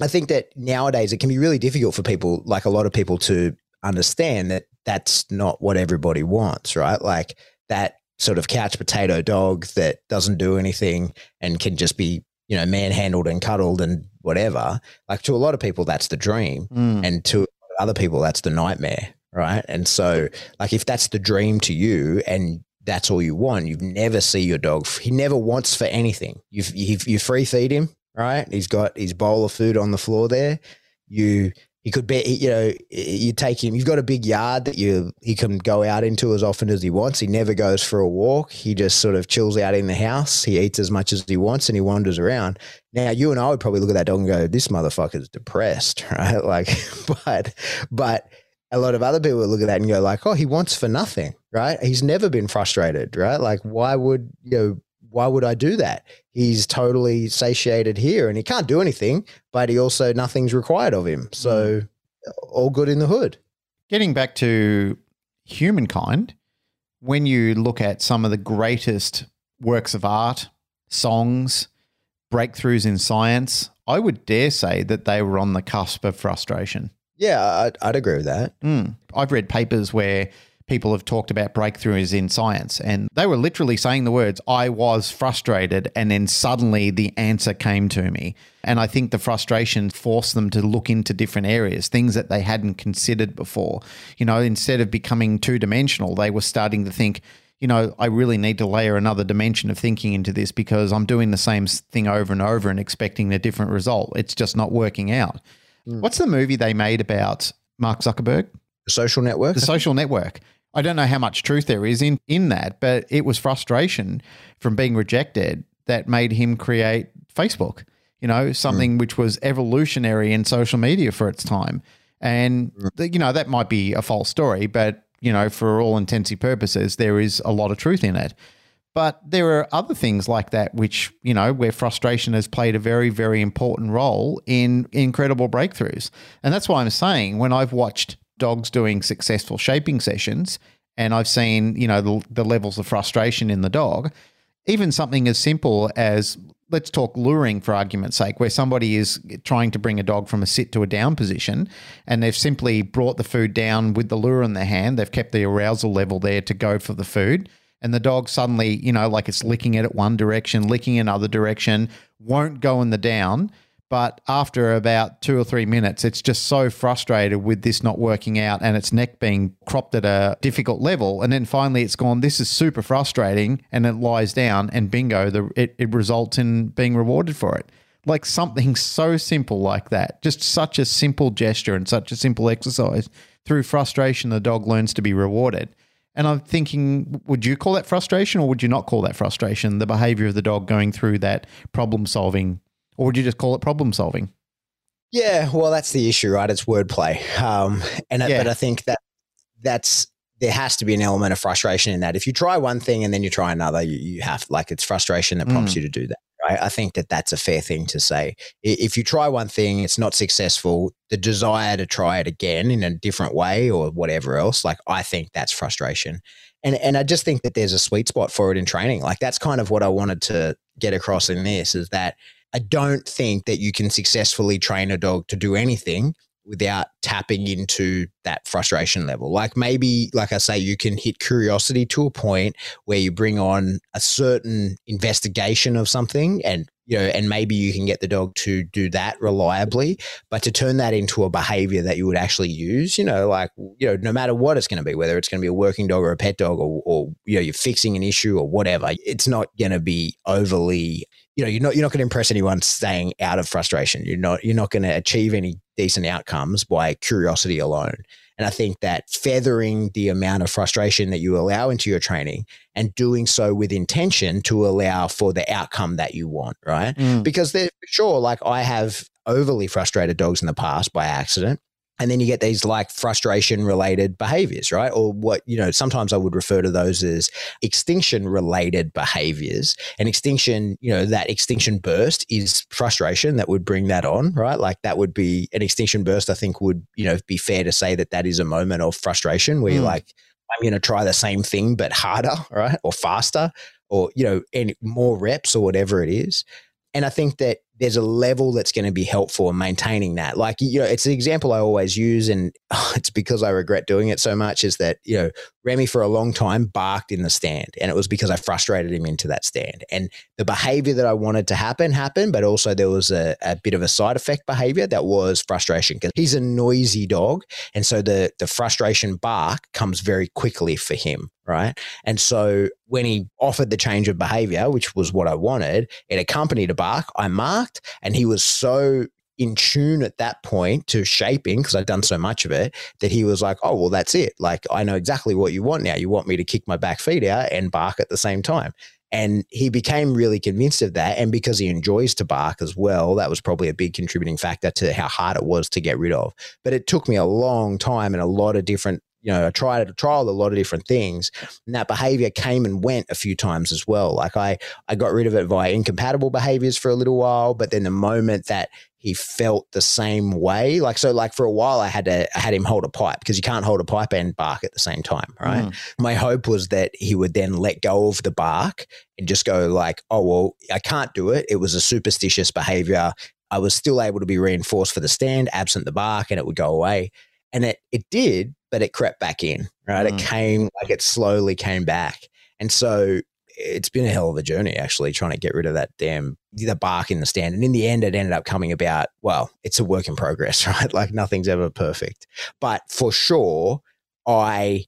I think that nowadays it can be really difficult for people, like a lot of people, to understand that that's not what everybody wants, right? Like that sort of couch potato dog that doesn't do anything and can just be, you know, manhandled and cuddled and whatever. Like to a lot of people, that's the dream. Mm. And to other people, that's the nightmare, right? And so, like, if that's the dream to you and that's all you want. You never see your dog. He never wants for anything. You you free feed him, right? He's got his bowl of food on the floor there. You he could be you know you take him. You've got a big yard that you he can go out into as often as he wants. He never goes for a walk. He just sort of chills out in the house. He eats as much as he wants and he wanders around. Now you and I would probably look at that dog and go, "This motherfucker's depressed," right? Like, but but a lot of other people would look at that and go like, "Oh, he wants for nothing." right? He's never been frustrated, right? Like, why would you know? Why would I do that? He's totally satiated here, and he can't do anything, but he also nothing's required of him. So, mm. all good in the hood. Getting back to humankind, when you look at some of the greatest works of art, songs, breakthroughs in science, I would dare say that they were on the cusp of frustration. Yeah, I'd, I'd agree with that. Mm. I've read papers where people have talked about breakthroughs in science. And they were literally saying the words, I was frustrated. And then suddenly the answer came to me. And I think the frustration forced them to look into different areas, things that they hadn't considered before. You know, instead of becoming two dimensional, they were starting to think, you know, I really need to layer another dimension of thinking into this because I'm doing the same thing over and over and expecting a different result. It's just not working out. Mm. What's the movie they made about Mark Zuckerberg? The social network? The social network. I don't know how much truth there is in, in that, but it was frustration from being rejected that made him create Facebook, you know, something mm. which was evolutionary in social media for its time. And, mm. you know, that might be a false story, but you know, for all intents and purposes, there is a lot of truth in it. But there are other things like that, which, you know, where frustration has played a very, very important role in incredible breakthroughs. And that's why I'm saying when I've watched dogs doing successful shaping sessions and I've seen, you know, the, the levels of frustration in the dog, even something as simple as let's talk luring for argument's sake, where somebody is trying to bring a dog from a sit to a down position and they've simply brought the food down with the lure in their hand. They've kept the arousal level there to go for the food. And the dog suddenly, you know, like it's licking it at one direction, licking another direction, won't go in the down. But after about two or three minutes, it's just so frustrated with this not working out and its neck being cropped at a difficult level. And then finally it's gone, this is super frustrating. And it lies down, and bingo, the, it, it results in being rewarded for it. Like something so simple like that, just such a simple gesture and such a simple exercise. Through frustration, the dog learns to be rewarded. And I'm thinking, would you call that frustration or would you not call that frustration? The behavior of the dog going through that problem solving or would you just call it problem solving? Yeah, well, that's the issue, right? It's wordplay, um, and yeah. but I think that that's there has to be an element of frustration in that. If you try one thing and then you try another, you, you have like it's frustration that prompts mm. you to do that. Right? I think that that's a fair thing to say. If you try one thing, it's not successful, the desire to try it again in a different way or whatever else, like I think that's frustration. And and I just think that there's a sweet spot for it in training. Like that's kind of what I wanted to get across in this is that I don't think that you can successfully train a dog to do anything without tapping into that frustration level. Like maybe, like I say, you can hit curiosity to a point where you bring on a certain investigation of something and you know, and maybe you can get the dog to do that reliably, but to turn that into a behavior that you would actually use, you know, like, you know, no matter what it's going to be, whether it's going to be a working dog or a pet dog or, or you know, you're fixing an issue or whatever, it's not going to be overly you know, you're not you're not going to impress anyone staying out of frustration. You're not you're not going to achieve any decent outcomes by curiosity alone. And I think that feathering the amount of frustration that you allow into your training and doing so with intention to allow for the outcome that you want, right? Mm. Because they're sure, like I have overly frustrated dogs in the past by accident and then you get these like frustration related behaviors right or what you know sometimes i would refer to those as extinction related behaviors and extinction you know that extinction burst is frustration that would bring that on right like that would be an extinction burst i think would you know be fair to say that that is a moment of frustration where mm. you're hmm. like i'm going to try the same thing but harder right or faster or you know and more reps or whatever it is and i think that there's a level that's going to be helpful in maintaining that. Like, you know, it's the example I always use, and it's because I regret doing it so much is that, you know, Remy for a long time barked in the stand, and it was because I frustrated him into that stand. And the behavior that I wanted to happen happened, but also there was a, a bit of a side effect behavior that was frustration because he's a noisy dog. And so the, the frustration bark comes very quickly for him right? And so when he offered the change of behavior, which was what I wanted, it accompanied a bark. I marked, and he was so in tune at that point to shaping because I'd done so much of it that he was like, "Oh, well, that's it. Like I know exactly what you want now. You want me to kick my back feet out and bark at the same time." And he became really convinced of that. And because he enjoys to bark as well, that was probably a big contributing factor to how hard it was to get rid of. But it took me a long time and a lot of different you know, I tried to trial a lot of different things, and that behavior came and went a few times as well. Like I, I got rid of it via incompatible behaviors for a little while, but then the moment that he felt the same way, like so, like for a while, I had to, I had him hold a pipe because you can't hold a pipe and bark at the same time, right? Mm. My hope was that he would then let go of the bark and just go like, oh well, I can't do it. It was a superstitious behavior. I was still able to be reinforced for the stand, absent the bark, and it would go away. And it, it did, but it crept back in, right? Mm. It came like it slowly came back. And so it's been a hell of a journey actually trying to get rid of that damn the bark in the stand. And in the end, it ended up coming about, well, it's a work in progress, right? Like nothing's ever perfect. But for sure, I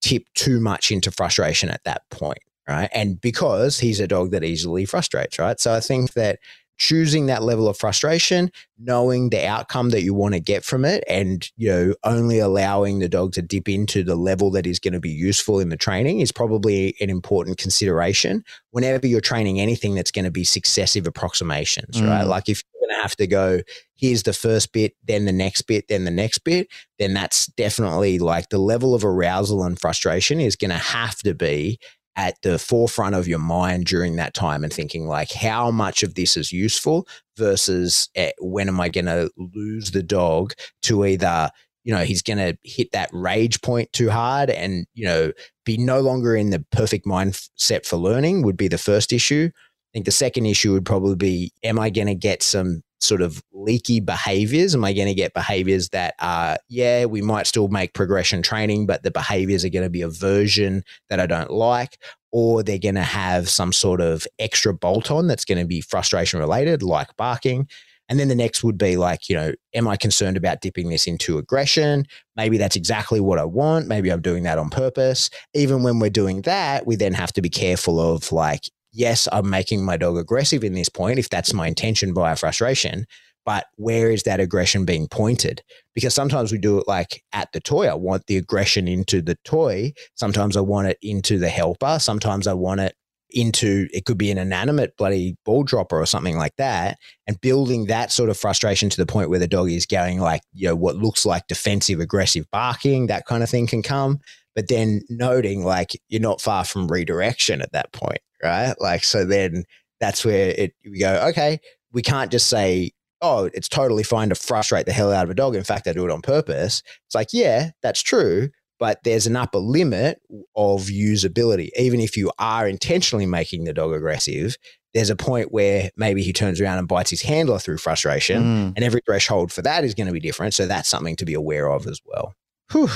tipped too much into frustration at that point, right? And because he's a dog that easily frustrates, right? So I think that choosing that level of frustration, knowing the outcome that you want to get from it, and you know, only allowing the dog to dip into the level that is going to be useful in the training is probably an important consideration whenever you're training anything that's going to be successive approximations, Mm. right? Like if you're going to have to go, here's the first bit, then the next bit, then the next bit, then that's definitely like the level of arousal and frustration is going to have to be at the forefront of your mind during that time and thinking like how much of this is useful versus eh, when am i going to lose the dog to either you know he's going to hit that rage point too hard and you know be no longer in the perfect mindset for learning would be the first issue. I think the second issue would probably be am i going to get some sort of leaky behaviors? Am I going to get behaviors that are, yeah, we might still make progression training, but the behaviors are going to be a version that I don't like? Or they're going to have some sort of extra bolt on that's going to be frustration related, like barking. And then the next would be like, you know, am I concerned about dipping this into aggression? Maybe that's exactly what I want. Maybe I'm doing that on purpose. Even when we're doing that, we then have to be careful of like, yes, I'm making my dog aggressive in this point, if that's my intention via frustration. But where is that aggression being pointed? Because sometimes we do it like at the toy. I want the aggression into the toy. Sometimes I want it into the helper. Sometimes I want it into it could be an inanimate bloody ball dropper or something like that and building that sort of frustration to the point where the dog is going like you know what looks like defensive aggressive barking that kind of thing can come but then noting like you're not far from redirection at that point right like so then that's where it we go okay we can't just say oh it's totally fine to frustrate the hell out of a dog in fact i do it on purpose it's like yeah that's true but there's an upper limit of usability. Even if you are intentionally making the dog aggressive, there's a point where maybe he turns around and bites his handler through frustration, Mm. and every threshold for that is going to be different. So that's something to be aware of as well. Whew.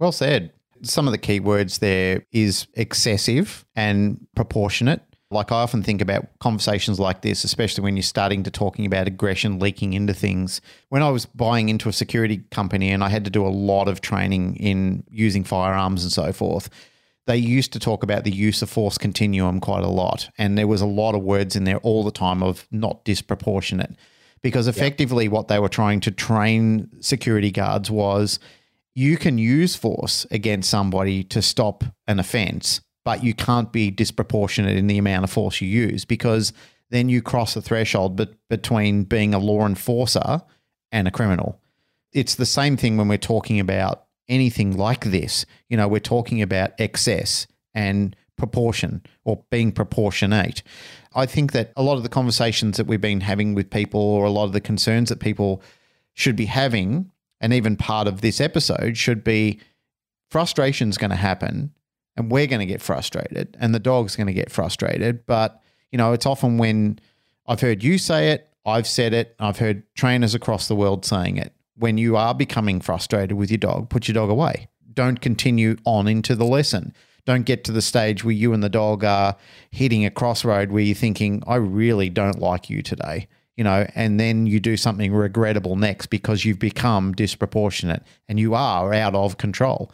Well said. Some of the key words there is excessive and proportionate. Like I often think about conversations like this, especially when you're starting to talking about aggression leaking into things. When I was buying into a security company and I had to do a lot of training in using firearms and so forth, they used to talk about the use of force continuum quite a lot. And there was a lot of words in there all the time of not disproportionate. Because effectively, what they were trying to train security guards was you can use force against somebody to stop an offense, but you can't be disproportionate in the amount of force you use because then you cross the threshold bet- between being a law enforcer and a criminal. It's the same thing when we're talking about anything like this. You know, we're talking about excess and proportion or being proportionate. I think that a lot of the conversations that we've been having with people or a lot of the concerns that people should be having and even part of this episode should be frustration's going to happen and we're going to get frustrated and the dog's going to get frustrated. But you know it's often when i've heard you say it i've said it i've heard trainers across the world saying it. When you are becoming frustrated with your dog put your dog away. Don't continue on into the lesson. Don't get to the stage where you and the dog are hitting a crossroad where you're thinking i really don't like you today you know, and then you do something regrettable next because you've become disproportionate and you are out of control.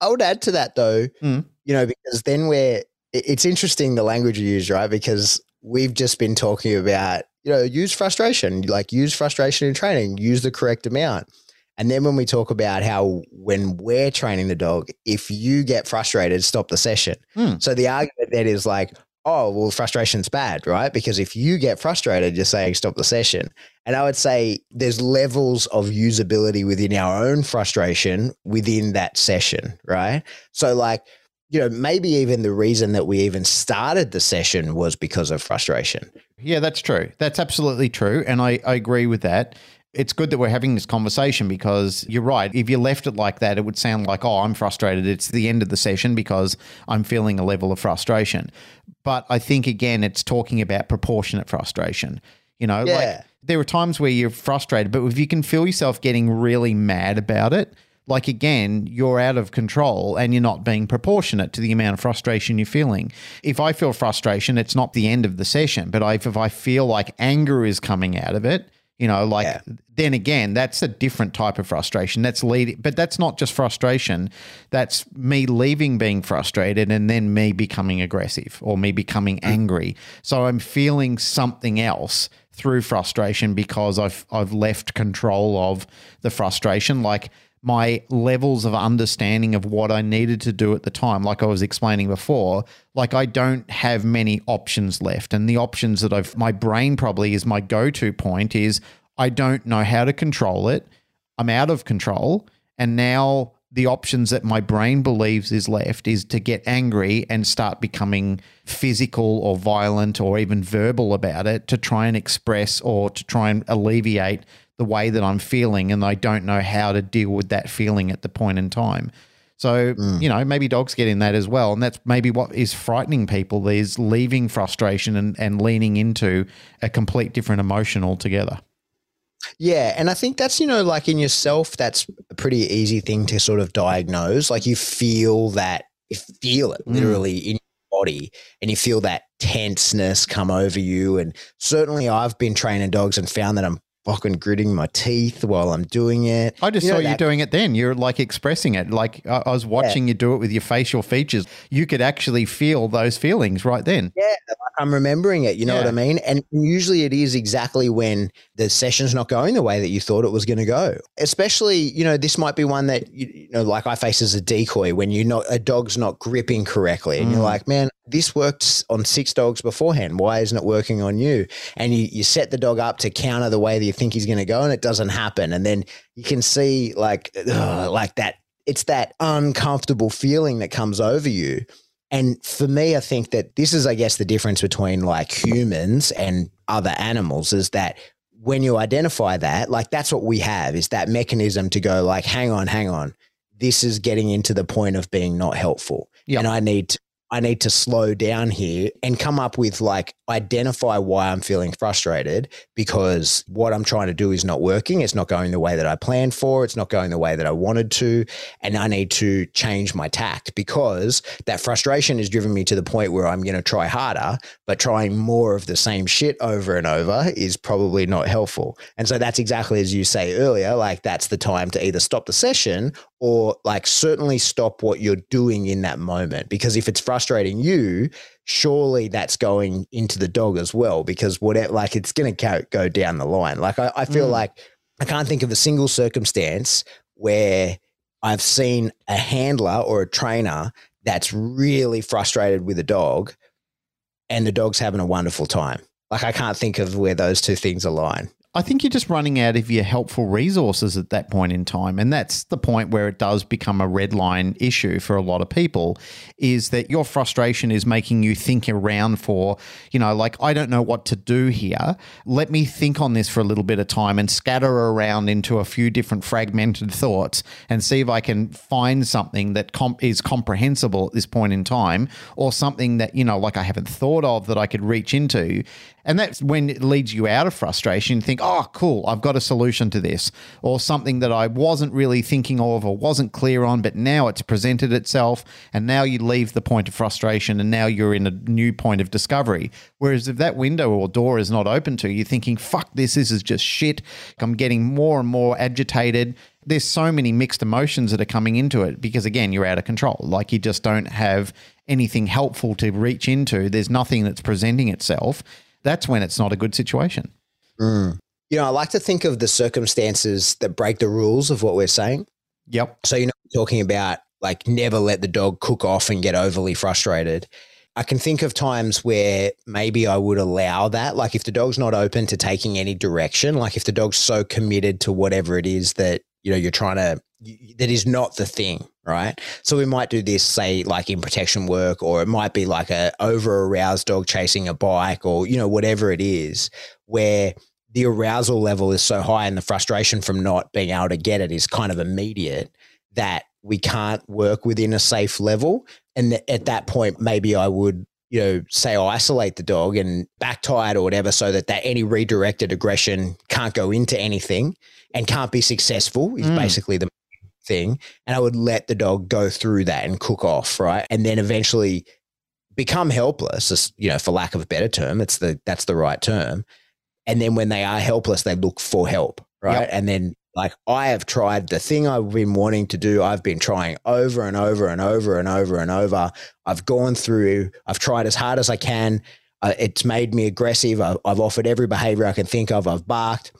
I would add to that though, Mm. you know, because then we're, it's interesting the language you use, right? Because we've just been talking about, you know, use frustration, like use frustration in training, use the correct amount. And then when we talk about how when we're training the dog, if you get frustrated, stop the session. Hmm. So the argument then is like, oh, well, frustration's bad, right? Because if you get frustrated, you're saying stop the session. And I would say there's levels of usability within our own frustration within that session, right? So, like, you know, maybe even the reason that we even started the session was because of frustration. Yeah, that's true. That's absolutely true. And I, I agree with that. It's good that we're having this conversation because you're right. If you left it like that, it would sound like, oh, I'm frustrated. It's the end of the session because I'm feeling a level of frustration. But I think, again, it's talking about proportionate frustration. You know, Yeah. like there are times where you're frustrated, but if you can feel yourself getting really mad about it, like again, you're out of control and you're not being proportionate to the amount of frustration you're feeling. If I feel frustration, it's not the end of the session, but if I feel like anger is coming out of it, you know, like Yeah. then again, that's a different type of frustration. That's leading, but that's not just frustration. That's me leaving being frustrated and then me becoming aggressive or me becoming mm. angry. So I'm feeling something else through frustration because I've I've left control of the frustration. Like my levels of understanding of what I needed to do at the time, like I was explaining before, like I don't have many options left. And the options that I've, my brain probably is my go to point is I don't know how to control it. I'm out of control. And now the options that my brain believes is left is to get angry and start becoming physical or violent or even verbal about it to try and express or to try and alleviate the way that I'm feeling. And I don't know how to deal with that feeling at the point in time. So, you know, maybe dogs get in that as well. And that's maybe what is frightening people is leaving frustration and, and leaning into a complete different emotion altogether. Yeah, and I think that's you know like in yourself that's a pretty easy thing to sort of diagnose. Like you feel that you feel it Mm. literally in your body and you feel that tenseness come over you and certainly I've been training dogs and found that I'm fucking gritting my teeth while I'm doing it. I just You know saw you doing it then. You're like expressing it. Like I, I was watching you do it with your facial features. You could actually feel those feelings right then. Yeah, I'm remembering it. You know what I mean? And usually it is exactly when the session's not going the way that you thought it was going to go. Especially, you know, this might be one that you, you know, like I face as a decoy when you're not a dog's not gripping correctly, and you're Mm. like, man, this worked on six dogs beforehand. Why isn't it working on you? And you you set the dog up to counter the way that you think he's going to go, and it doesn't happen. And then you can see like, ugh, like that. It's that uncomfortable feeling that comes over you. And for me, I think that this is, I guess, the difference between like humans and other animals is that when you identify that, like that's what we have is that mechanism to go like, hang on, hang on. This is getting into the point of being not helpful. Yep. And I need to, I need to slow down here and come up with like identify why I'm feeling frustrated because what I'm trying to do is not working. It's not going the way that I planned for. It's not going the way that I wanted to. And I need to change my tact because that frustration has driven me to the point where I'm going to try harder, but trying more of the same shit over and over is probably not helpful. And so that's exactly as you say earlier, like that's the time to either stop the session or like certainly stop what you're doing in that moment. Because if it's frustrating you, surely that's going into the dog as well. Because whatever, like it's going to go, down the line. Like I, I feel Mm. like I can't think of a single circumstance where I've seen a handler or a trainer that's really frustrated with a dog and the dog's having a wonderful time. Like I can't think of where those two things align. I think you're just running out of your helpful resources at that point in time. And that's the point where it does become a red line issue for a lot of people is that your frustration is making you think around for, you know, like, I don't know what to do here. Let me think on this for a little bit of time and scatter around into a few different fragmented thoughts and see if I can find something that is comprehensible at this point in time or something that, you know, like I haven't thought of that I could reach into. And that's when it leads you out of frustration. Think, oh, cool, I've got a solution to this, or something that I wasn't really thinking of or wasn't clear on, but now it's presented itself. And now you leave the point of frustration and now you're in a new point of discovery. Whereas if that window or door is not open to you, you're thinking, fuck this, this is just shit. I'm getting more and more agitated. There's so many mixed emotions that are coming into it because, again, you're out of control. Like you just don't have anything helpful to reach into. There's nothing that's presenting itself that's when it's not a good situation. Hmm. You know, I like to think of the circumstances that break the rules of what we're saying. Yep. So, you know, talking about like never let the dog cook off and get overly frustrated. I can think of times where maybe I would allow that. Like if the dog's not open to taking any direction, like if the dog's so committed to whatever it is that, you know, you're trying to, that is not the thing, right? So we might do this, say, like in protection work, or it might be like a over aroused dog chasing a bike or, you know, whatever it is, where the arousal level is so high and the frustration from not being able to get it is kind of immediate that we can't work within a safe level. And th- at that point, maybe I would, you know, say isolate the dog and back tie it or whatever so that, that any redirected aggression can't go into anything and can't be successful is Mm. basically the thing. And I would let the dog go through that and cook off, right? And then eventually become helpless, Just you know, for lack of a better term. It's the that's the right term. And then when they are helpless, they look for help, right? Yep. And then like I have tried the thing I've been wanting to do, I've been trying over and over and over and over and over. I've gone through, I've tried as hard as I can. Uh, it's made me aggressive. I've, I've offered every behavior I can think of. I've barked.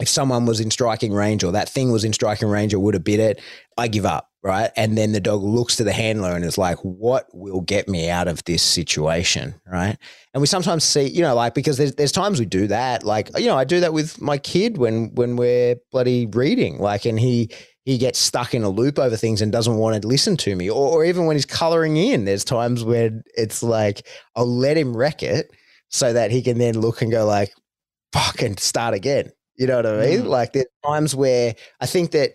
If someone was in striking range or that thing was in striking range or would have bit it, I give up right? And then the dog looks to the handler and is like, what will get me out of this situation, right? And we sometimes see, you know, like because there's there's times we do that. Like, you know, I do that with my kid when when we're bloody reading, like, and he he gets stuck in a loop over things and doesn't want to listen to me. Or, or even when he's coloring in, there's times where it's like I'll let him wreck it so that he can then look and go like, fucking start again. You know what I mean? Mm. Like there's times where I think that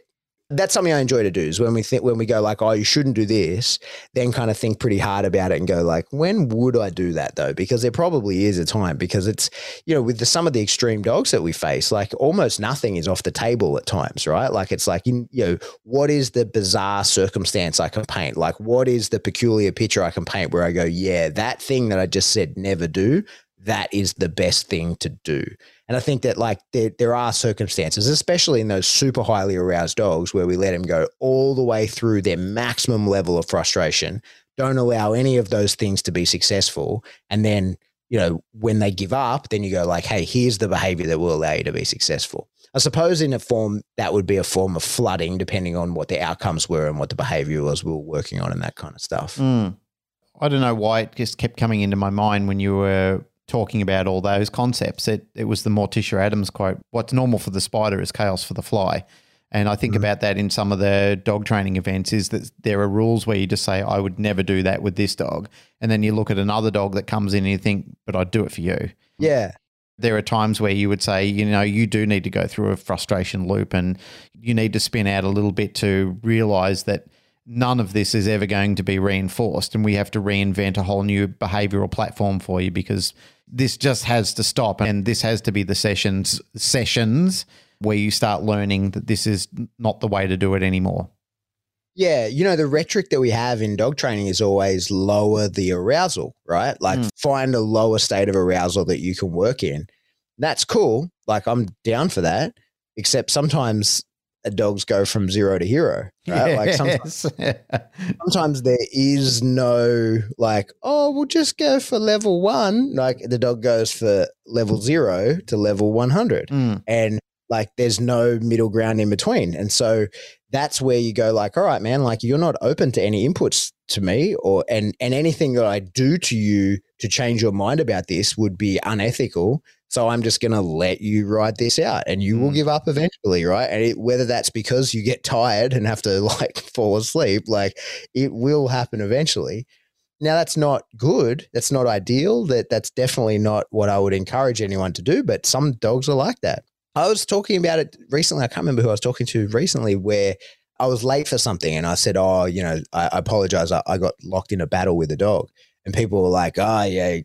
that's something I enjoy to do is when we think when we go like, oh, you shouldn't do this, then kind of think pretty hard about it and go like, when would I do that though? Because there probably is a time because it's you know with the, some of the extreme dogs that we face, like almost nothing is off the table at times, right? Like it's like you know what is the bizarre circumstance I can paint? Like what is the peculiar picture I can paint where I go, yeah, that thing that I just said never do, that is the best thing to do. And I think that like there, there are circumstances, especially in those super highly aroused dogs, where we let them go all the way through their maximum level of frustration, don't allow any of those things to be successful. And then, you know, when they give up, then you go like, hey, here's the behavior that will allow you to be successful. I suppose in a form that would be a form of flooding, depending on what the outcomes were and what the behavior was we were working on and that kind of stuff. Mm. I don't know why it just kept coming into my mind when you were talking about all those concepts. It it was the Morticia Addams quote: "What's normal for the spider is chaos for the fly." And I think mm-hmm. about that in some of the dog training events is that there are rules where you just say, I would never do that with this dog. And then you look at another dog that comes in and you think, but I'd do it for you. Yeah. There are times where you would say, you know, you do need to go through a frustration loop and you need to spin out a little bit to realize that none of this is ever going to be reinforced and we have to reinvent a whole new behavioral platform for you because this just has to stop and this has to be the sessions sessions where you start learning that this is not the way to do it anymore. Yeah, you know, the rhetoric that we have in dog training is always lower the arousal, right? Like mm. find a lower state of arousal that you can work in. That's cool. Like I'm down for that. Except sometimes dogs go from zero to hero, right? Yes. Like sometimes, sometimes there is no like, oh, we'll just go for level one. Like the dog goes for level zero to level 100. Mm. And like there's no middle ground in between. And so that's where you go like, all right, man, like you're not open to any inputs to me or and and anything that I do to you to change your mind about this would be unethical. So I'm just going to let you ride this out and you will mm. give up eventually, right? And it, whether that's because you get tired and have to like fall asleep, like it will happen eventually. Now that's not good. That's not ideal. That that's definitely not what I would encourage anyone to do, but some dogs are like that. I was talking about it recently. I can't remember who I was talking to recently where I was late for something and I said, Oh, you know, I, I apologize. I, I, got locked in a battle with a dog. And people were like, Oh, yeah,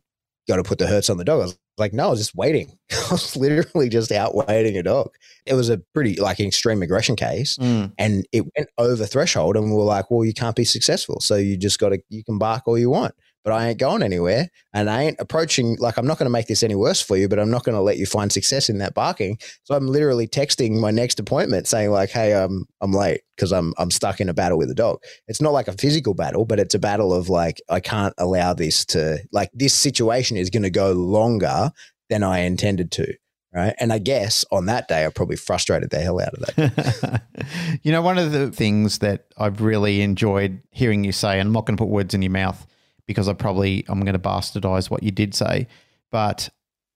got to put the hurts on the dog. I was like, no, I was just waiting. I was literally just out waiting a dog. It was a pretty like extreme aggression case, mm. and it went over threshold. And we were like, well, you can't be successful, so you just got to you can bark all you want but I ain't going anywhere and I ain't approaching like I'm not going to make this any worse for you, but I'm not going to let you find success in that barking. So I'm literally texting my next appointment saying like, "Hey, um, I'm late because I'm I'm stuck in a battle with a dog." It's not like a physical battle, but it's a battle of like I can't allow this to like this situation is going to go longer than I intended to. Right. And I guess on that day, I probably frustrated the hell out of that. you know, one of the things that I've really enjoyed hearing you say, and I'm not going to put words in your mouth, because I probably I'm going to bastardize what you did say. But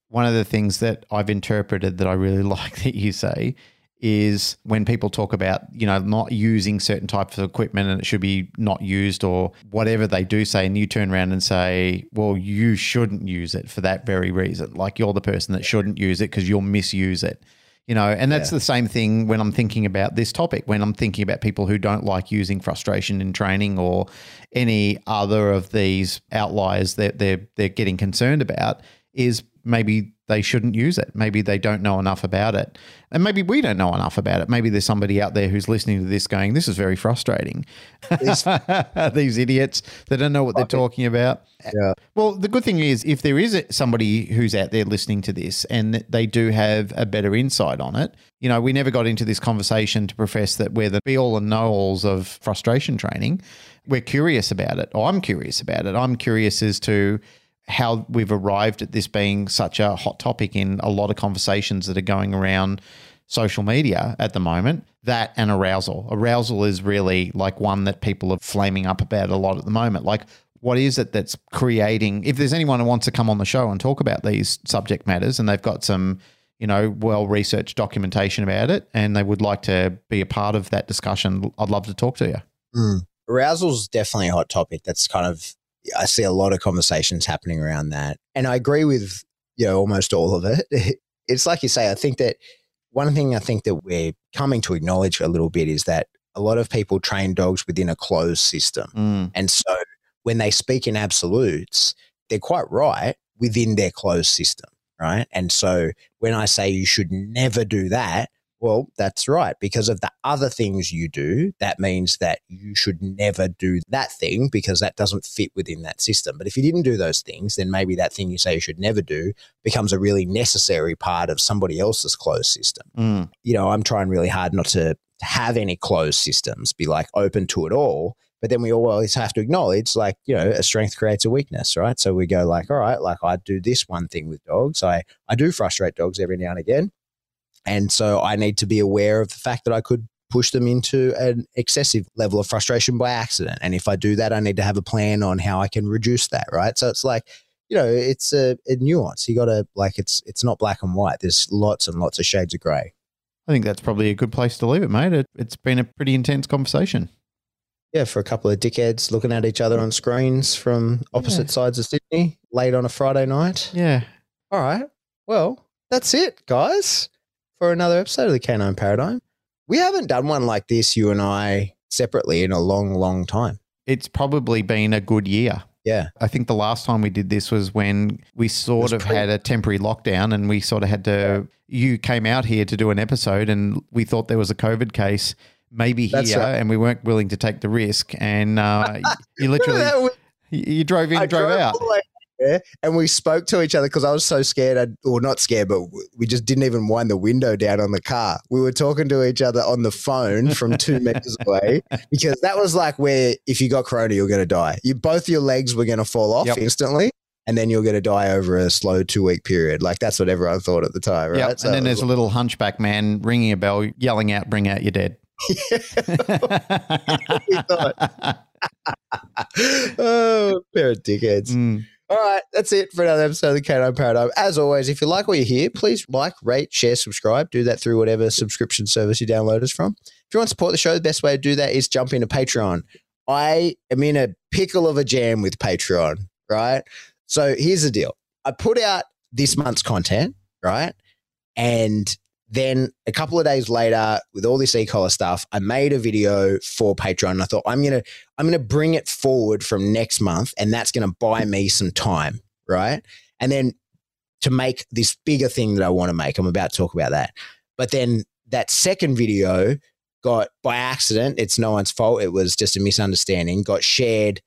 one of the things that I've interpreted that I really like that you say is when people talk about you know not using certain types of equipment and it should be not used or whatever they do say and you turn around and say well you shouldn't use it for that very reason like you're the person that shouldn't use it because you'll misuse it you know and that's yeah. the same thing when i'm thinking about this topic when i'm thinking about people who don't like using frustration in training or any other of these outliers that they're they're getting concerned about is maybe they shouldn't use it. Maybe they don't know enough about it. And maybe we don't know enough about it. Maybe there's somebody out there who's listening to this going, this is very frustrating. These idiots that don't know what they're talking about. Yeah. Well, the good thing is, if there is somebody who's out there listening to this and they do have a better insight on it, you know, we never got into this conversation to profess that we're the be all and know alls of frustration training. We're curious about it, or I'm curious about it. I'm curious as to how we've arrived at this being such a hot topic in a lot of conversations that are going around social media at the moment. That and arousal. Arousal is really like one that people are flaming up about a lot at the moment. Like, what is it that's creating? If there's anyone who wants to come on the show and talk about these subject matters and they've got some, you know, well researched documentation about it and they would like to be a part of that discussion, I'd love to talk to you. Mm. is definitely a hot topic. That's kind of I see a lot of conversations happening around that. And I agree with, you know, almost all of it. It's like you say, I think that one thing I think that we're coming to acknowledge a little bit is that a lot of people train dogs within a closed system. Mm. And so when they speak in absolutes, they're quite right within their closed system, right? And so when I say you should never do that, well, that's right. Because of the other things you do, that means that you should never do that thing because that doesn't fit within that system. But if you didn't do those things, then maybe that thing you say you should never do becomes a really necessary part of somebody else's closed system. Mm. You know, I'm trying really hard not to have any closed systems, be like open to it all. But then we always have to acknowledge, like, you know, a strength creates a weakness, right? So we go like, all right, like I do this one thing with dogs. I, I do frustrate dogs every now and again. And so I need to be aware of the fact that I could push them into an excessive level of frustration by accident. And if I do that, I need to have a plan on how I can reduce that, right? So it's like, you know, it's a, a nuance. You got to like, it's it's not black and white. There's lots and lots of shades of grey. I think that's probably a good place to leave it, mate. It, it's been a pretty intense conversation. Yeah, for a couple of dickheads looking at each other on screens from opposite Yeah. sides of Sydney late on a Friday night. Yeah. All right. Well, that's it, guys, for another episode of the Canine Paradigm. We haven't done one like this, you and I, separately in a long, long time. It's probably been a good year. Yeah. I think the last time we did this was when we sort of pre- had a temporary lockdown and we sort of had to. You came out here to do an episode and we thought there was a COVID case maybe That's here right. and we weren't willing to take the risk. And uh, you literally you drove in, I drove drove out. All the way there and we spoke to each other because I was so scared, I'd, or not scared, but we just didn't even wind the window down on the car. We were talking to each other on the phone from two meters away because that was like where if you got corona, you're going to die. You both your legs were going to fall off Yep. instantly. And then you're going to die over a slow two week period. Like that's what everyone thought at the time, right? Yep. So and then there's was a little hunchback man ringing a bell, yelling out, "Bring out your dead." oh, pair of dickheads. Mm. All right, that's it for another episode of the Canine Paradigm. As always, if you like what you hear, please like, rate, share, subscribe. Do that through whatever subscription service you download us from. If you want to support the show, the best way to do that is jump into Patreon. I am in a pickle of a jam with Patreon, right? So here's the deal. I put out this month's content, right? And then a couple of days later, with all this e-collar stuff, I made a video for Patreon. And I thought I'm gonna I'm gonna bring it forward from next month, and that's gonna buy me some time, right? And then to make this bigger thing that I want to make, I'm about to talk about that. But then that second video got by accident, it's no one's fault. It was just a misunderstanding, got shared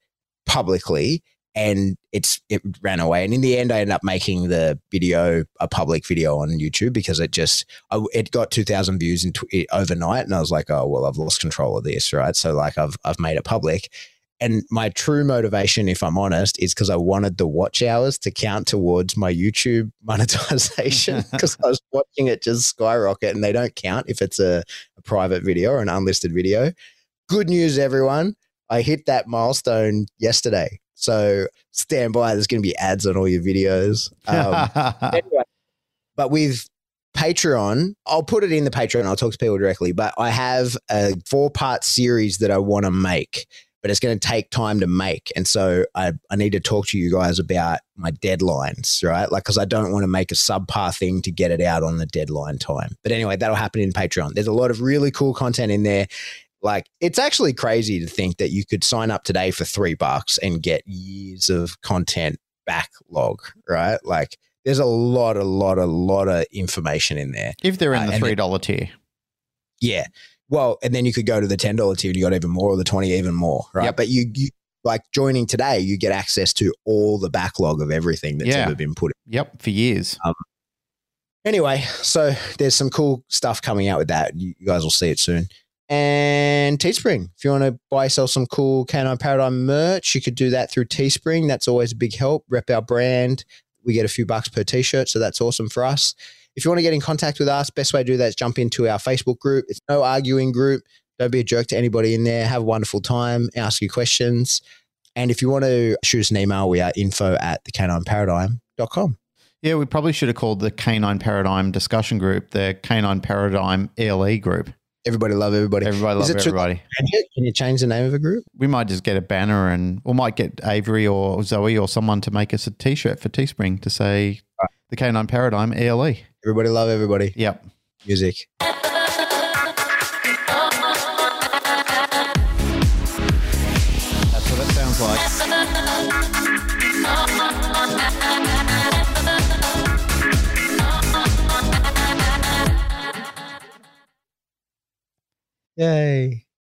publicly and it's it ran away. And in the end, I ended up making the video a public video on YouTube because it just I, it got two thousand views in tw- overnight, and I was like, oh well, I've lost control of this, right? So like I've I've made it public. And my true motivation, if I'm honest, is because I wanted the watch hours to count towards my YouTube monetization because I was watching it just skyrocket and they don't count if it's a, a private video or an unlisted video. Good news, everyone. I hit that milestone yesterday. So stand by. There's going to be ads on all your videos. Um, anyway, but with Patreon, I'll put it in the Patreon. I'll talk to people directly. But I have a four part series that I want to make, but it's going to take time to make. And so I, I need to talk to you guys about my deadlines, right? Like, because I don't want to make a subpar thing to get it out on the deadline time. But anyway, that'll happen in Patreon. There's a lot of really cool content in there. Like, it's actually crazy to think that you could sign up today for three bucks and get years of content backlog, right? Like, there's a lot, a lot, a lot of information in there. If they're in Uh, the three dollar tier. Yeah. Well, and then you could go to the ten dollar tier and you got even more, or the twenty even more, right? Yep. But you, you like joining today, you get access to all the backlog of everything that's Yeah. ever been put. Yep, for years. Anyway, so there's some cool stuff coming out with that. You guys will see it soon. And Teespring, if you want to buy yourself some cool Canine Paradigm merch, you could do that through Teespring. That's always a big help. Rep our brand. We get a few bucks per t-shirt, so that's awesome for us. If you want to get in contact with us, best way to do that is jump into our Facebook group. It's no arguing group. Don't be a jerk to anybody in there. Have a wonderful time. Ask you questions. And if you want to shoot us an email, we are info at thecanineparadigm.com. Yeah, we probably should have called the Canine Paradigm discussion group the Canine Paradigm ELE group. Everybody love everybody. Everybody love everybody. Can you, can you change the name of a group? We might just get a banner and we might get Avery or Zoe or someone to make us a t shirt for Teespring to say the Canine Paradigm ELE. Everybody love everybody. Yep. Music. Yay.